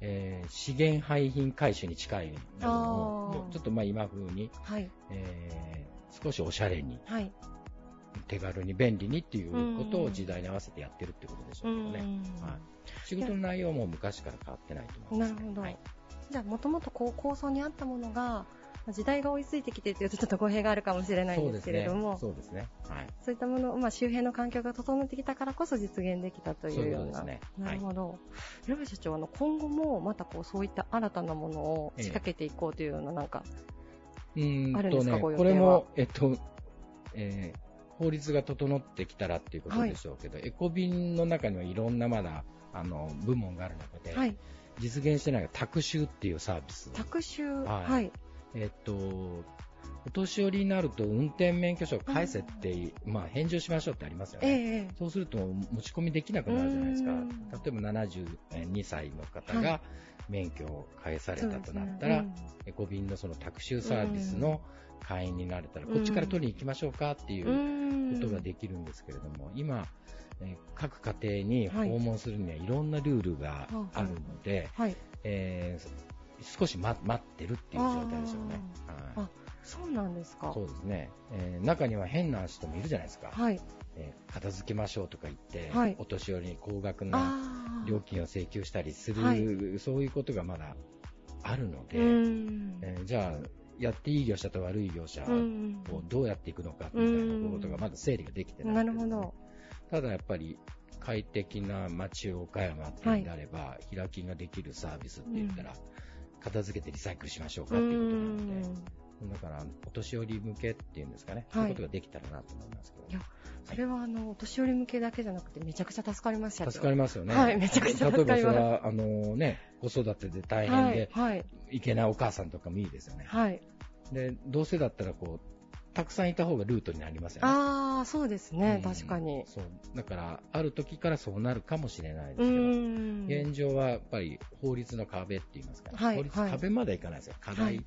えー、資源廃品回収に近いものを、ちょっとまあ今風に、はい、えー、少しおしゃれに、はい、手軽に便利にっていうことを時代に合わせてやってるってことでしょうけどね。はい、仕事の内容も昔から変わってないと思います、ね、なるほど。はい、じゃあ、もともと構想にあったものが、時代が追いついてきてというとちょっと語弊があるかもしれないんですけれども、そうですね。はい。そういったもの、まあ周辺の環境が整ってきたからこそ実現できたというような。そうですね。なるほど。平林社長、あの、今後もまたこう、そういった新たなものを仕掛けていこうというような、なんか、ええ、あるんですか、ね、これも、えっと、えー、法律が整ってきたらっていうことでしょうけど、はい、エコビンの中にはいろんなまだ、あの、部門がある中で、はい、実現してないが、タクシュっていうサービス。タクシュはい。はい、えっと、お年寄りになると運転免許証返せって、うん、まあ返上しましょうってありますよね、えそうすると持ち込みできなくなるじゃないですか。例えば72歳の方が免許を返されたとなったら、はい。ねうん、エコビンのそのタクシーサービスの会員になれたら、こっちから取りに行きましょうかっていうことができるんですけれども、今、え各家庭に訪問するにはいろんなルールがあるので、はい、えー、少し待ってるっていう状態でしょうね。はいそうなんですか。そうですね。えー、中には変な人もいるじゃないですか。はい。えー、片付けましょうとか言って、はい、お年寄りに高額な料金を請求したりする、はい、そういうことがまだあるので、えー、じゃあ、やっていい業者と悪い業者をどうやっていくのかみたいなことがまだ整理ができてない、ね、なるほど。ただやっぱり快適な街岡山ってなれば、はい、開きができるサービスって言ったら、片付けてリサイクルしましょうかっていうことなので、だから、お年寄り向けっていうんですかね、はい、そういうことができたらなと思いますけど。いや、それはあの、お年寄り向けだけじゃなくて、めちゃくちゃ助かります助かりますよね。はい、めちゃくちゃ助かります。例えばそれは、あのね、子育てで大変で、はい、いけないお母さんとかもいいですよね。はい。で、どうせだったらこう、たくさんいた方がルートになりますよね。ああ、そうですね、確かに。そう。だから、ある時からそうなるかもしれないですけど、現状はやっぱり法律の壁って言いますかね。はい、法律、壁まではいかないですよ。課題っ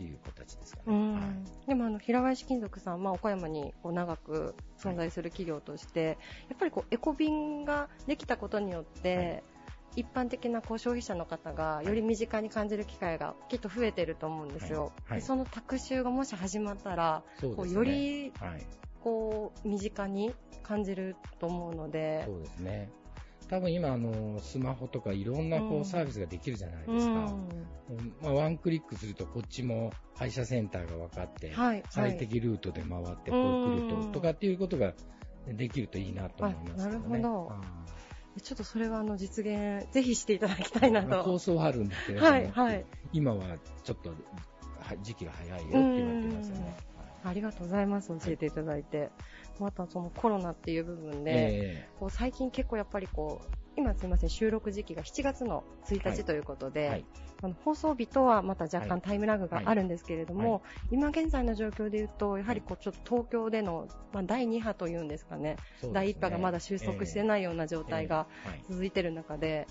ていう形ですかね。はい、でもあの平林金属さん、まあ、岡山にこう長く存在する企業として、はい、やっぱりこうエコ便ができたことによって、はい、一般的なこう消費者の方がより身近に感じる機会がきっと増えてると思うんですよ。そのタクシュがもし始まったら、ね、こうよりこう身近に感じると思うので。そうですね。多分今あのスマホとかいろんなこうサービスができるじゃないですか。まあ、ワンクリックするとこっちも配車センターが分かって、はい、最適ルートで回ってこう来るととかっていうことができるといいなと思います、ね、なるほど。ちょっとそれはあの実現、ぜひしていただきたいなと。構想はあるんですけど、はいはい、今はちょっと時期が早いよって言われてますよね。ありがとうございます、教えていただいて。またそのコロナっていう部分で、えー、こう最近結構やっぱりこう、今すみません、収録時期が7月の1日ということで、はい、あの放送日とはまた若干タイムラグがあるんですけれども、はい、今現在の状況で言うと、やはりこうちょっと東京での、まあ、第2波というんですかね、ね。第1波がまだ収束してないような状態が続いている中で、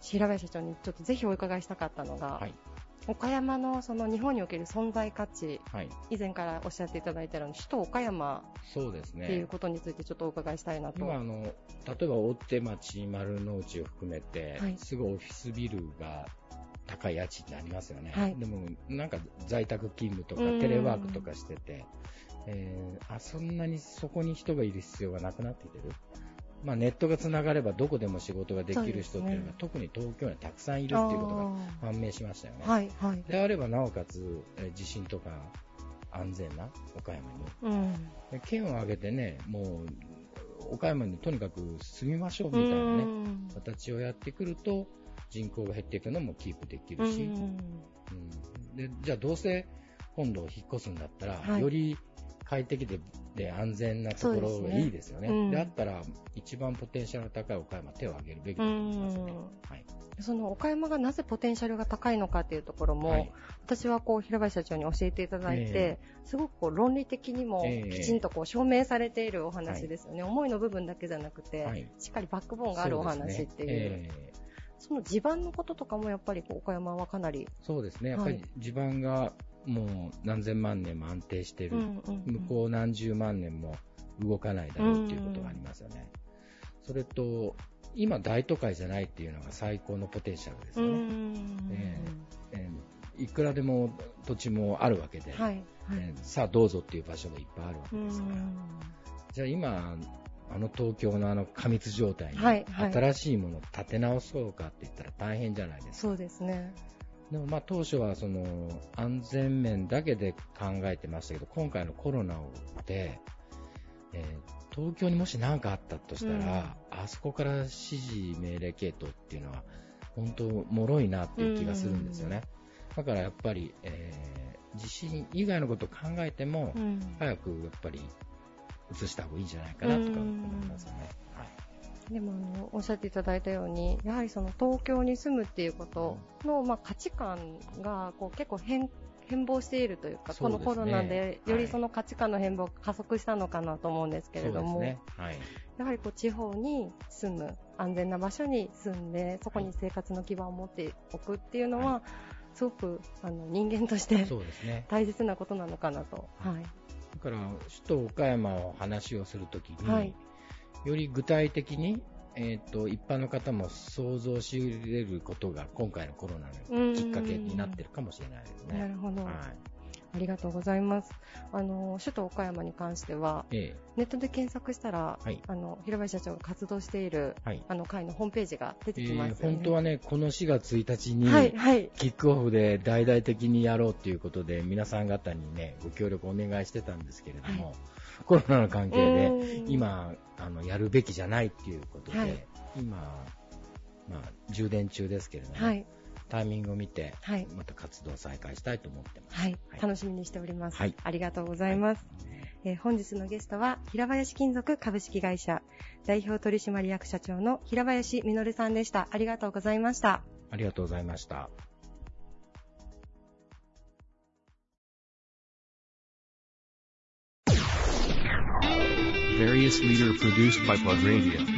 白林社長にちょっとぜひお伺いしたかったのが、岡山のその日本における存在価値、はい、以前からおっしゃっていただいたように、首都岡山そうですねっていうことについてちょっとお伺いしたいなと。今あの、例えば大手町、丸の内を含めて、はい、すぐオフィスビルが高い家賃になりますよね。はい、でも、なんか在宅勤務とかテレワークとかしてて、えー、あそんなにそこに人がいる必要がなくなってきてる？まあ、ネットがつながればどこでも仕事ができる人っていうのは、ね、特に東京にたくさんいるっていうことが判明しましたよね。はいはい、であればなおかつ、え地震とか安全な岡山に、うん、県を挙げてね、もう岡山にとにかく住みましょうみたいなね、形をやってくると人口が減っていくのもキープできるし、うん、でじゃあどうせ今度引っ越すんだったら、はい、より快適でで安全なところがいいですよね。で、ねうん、あったら、一番ポテンシャルの高い岡山、手を挙げるべきだと思いますね。はい、その岡山がなぜポテンシャルが高いのかっていうところも、はい、私はこう平林社長に教えていただいて、えー、すごくこう論理的にもきちんとこう証明されているお話ですよね。えー、思いの部分だけじゃなくて、はい、しっかりバックボーンがあるお話っていう。そ、ねえー、の地盤のこととかもやっぱり岡山はかなり。そうですね。やっぱり地盤がもう何千万年も安定してる、うんうんうん、向こう何十万年も動かないだろうっていうことがありますよね。それと、今大都会じゃないっていうのが最高のポテンシャルですよね。えーえー、いくらでも土地もあるわけで、はいはい、えー、さあどうぞっていう場所がいっぱいあるわけですから。じゃあ今、あの東京のあの過密状態に新しいものを建て直そうかって言ったら大変じゃないですか。そうですね。でもまあ当初はその安全面だけで考えてましたけど、今回のコロナで、えー、東京にもし何かあったとしたら、うん、あそこから指示命令系統っていうのは、本当、脆いなっていう気がするんですよね。だからやっぱり、えー、地震以外のことを考えても、うん、早くやっぱり移した方がいいんじゃないかなとか思いますよね。でもあのおっしゃっていただいたように、やはりその東京に住むっていうことの、まあ、価値観がこう結構変変貌しているというか、うね、このコロナでよりその価値観の変貌が加速したのかなと思うんですけれども、ね。はい、やはりこう地方に住む、安全な場所に住んで、そこに生活の基盤を持っておくっていうのは、はい、すごくあの人間として大切なことなのかなと。はい、だから首都岡山を話をするときに、はいより具体的に、えーと、一般の方も想像し得ることが今回のコロナのきっかけになってるかもしれないですね。なるほど、はいありがとうございます。あの首都岡山に関しては、ええ、ネットで検索したら、はい、あの平林社長が活動している、はい、あの会のホームページが出てきます、ね。えー、本当はね、この4月1日に、はいはい、キックオフで大々的にやろうということで、皆さん方にね、ご協力お願いしてたんですけれども、はい。コロナの関係で、今、あの、やるべきじゃないっていうことで、はい、今、まあ、充電中ですけれども、はい、タイミングを見て、はい、また活動再開したいと思ってます。はい。楽しみにしております。はい。ありがとうございます。えー、本日のゲストは、平林金属株式会社代表取締役社長の平林実さんでした。ありがとうございました。ありがとうございました。various leader produced by Plug Radio.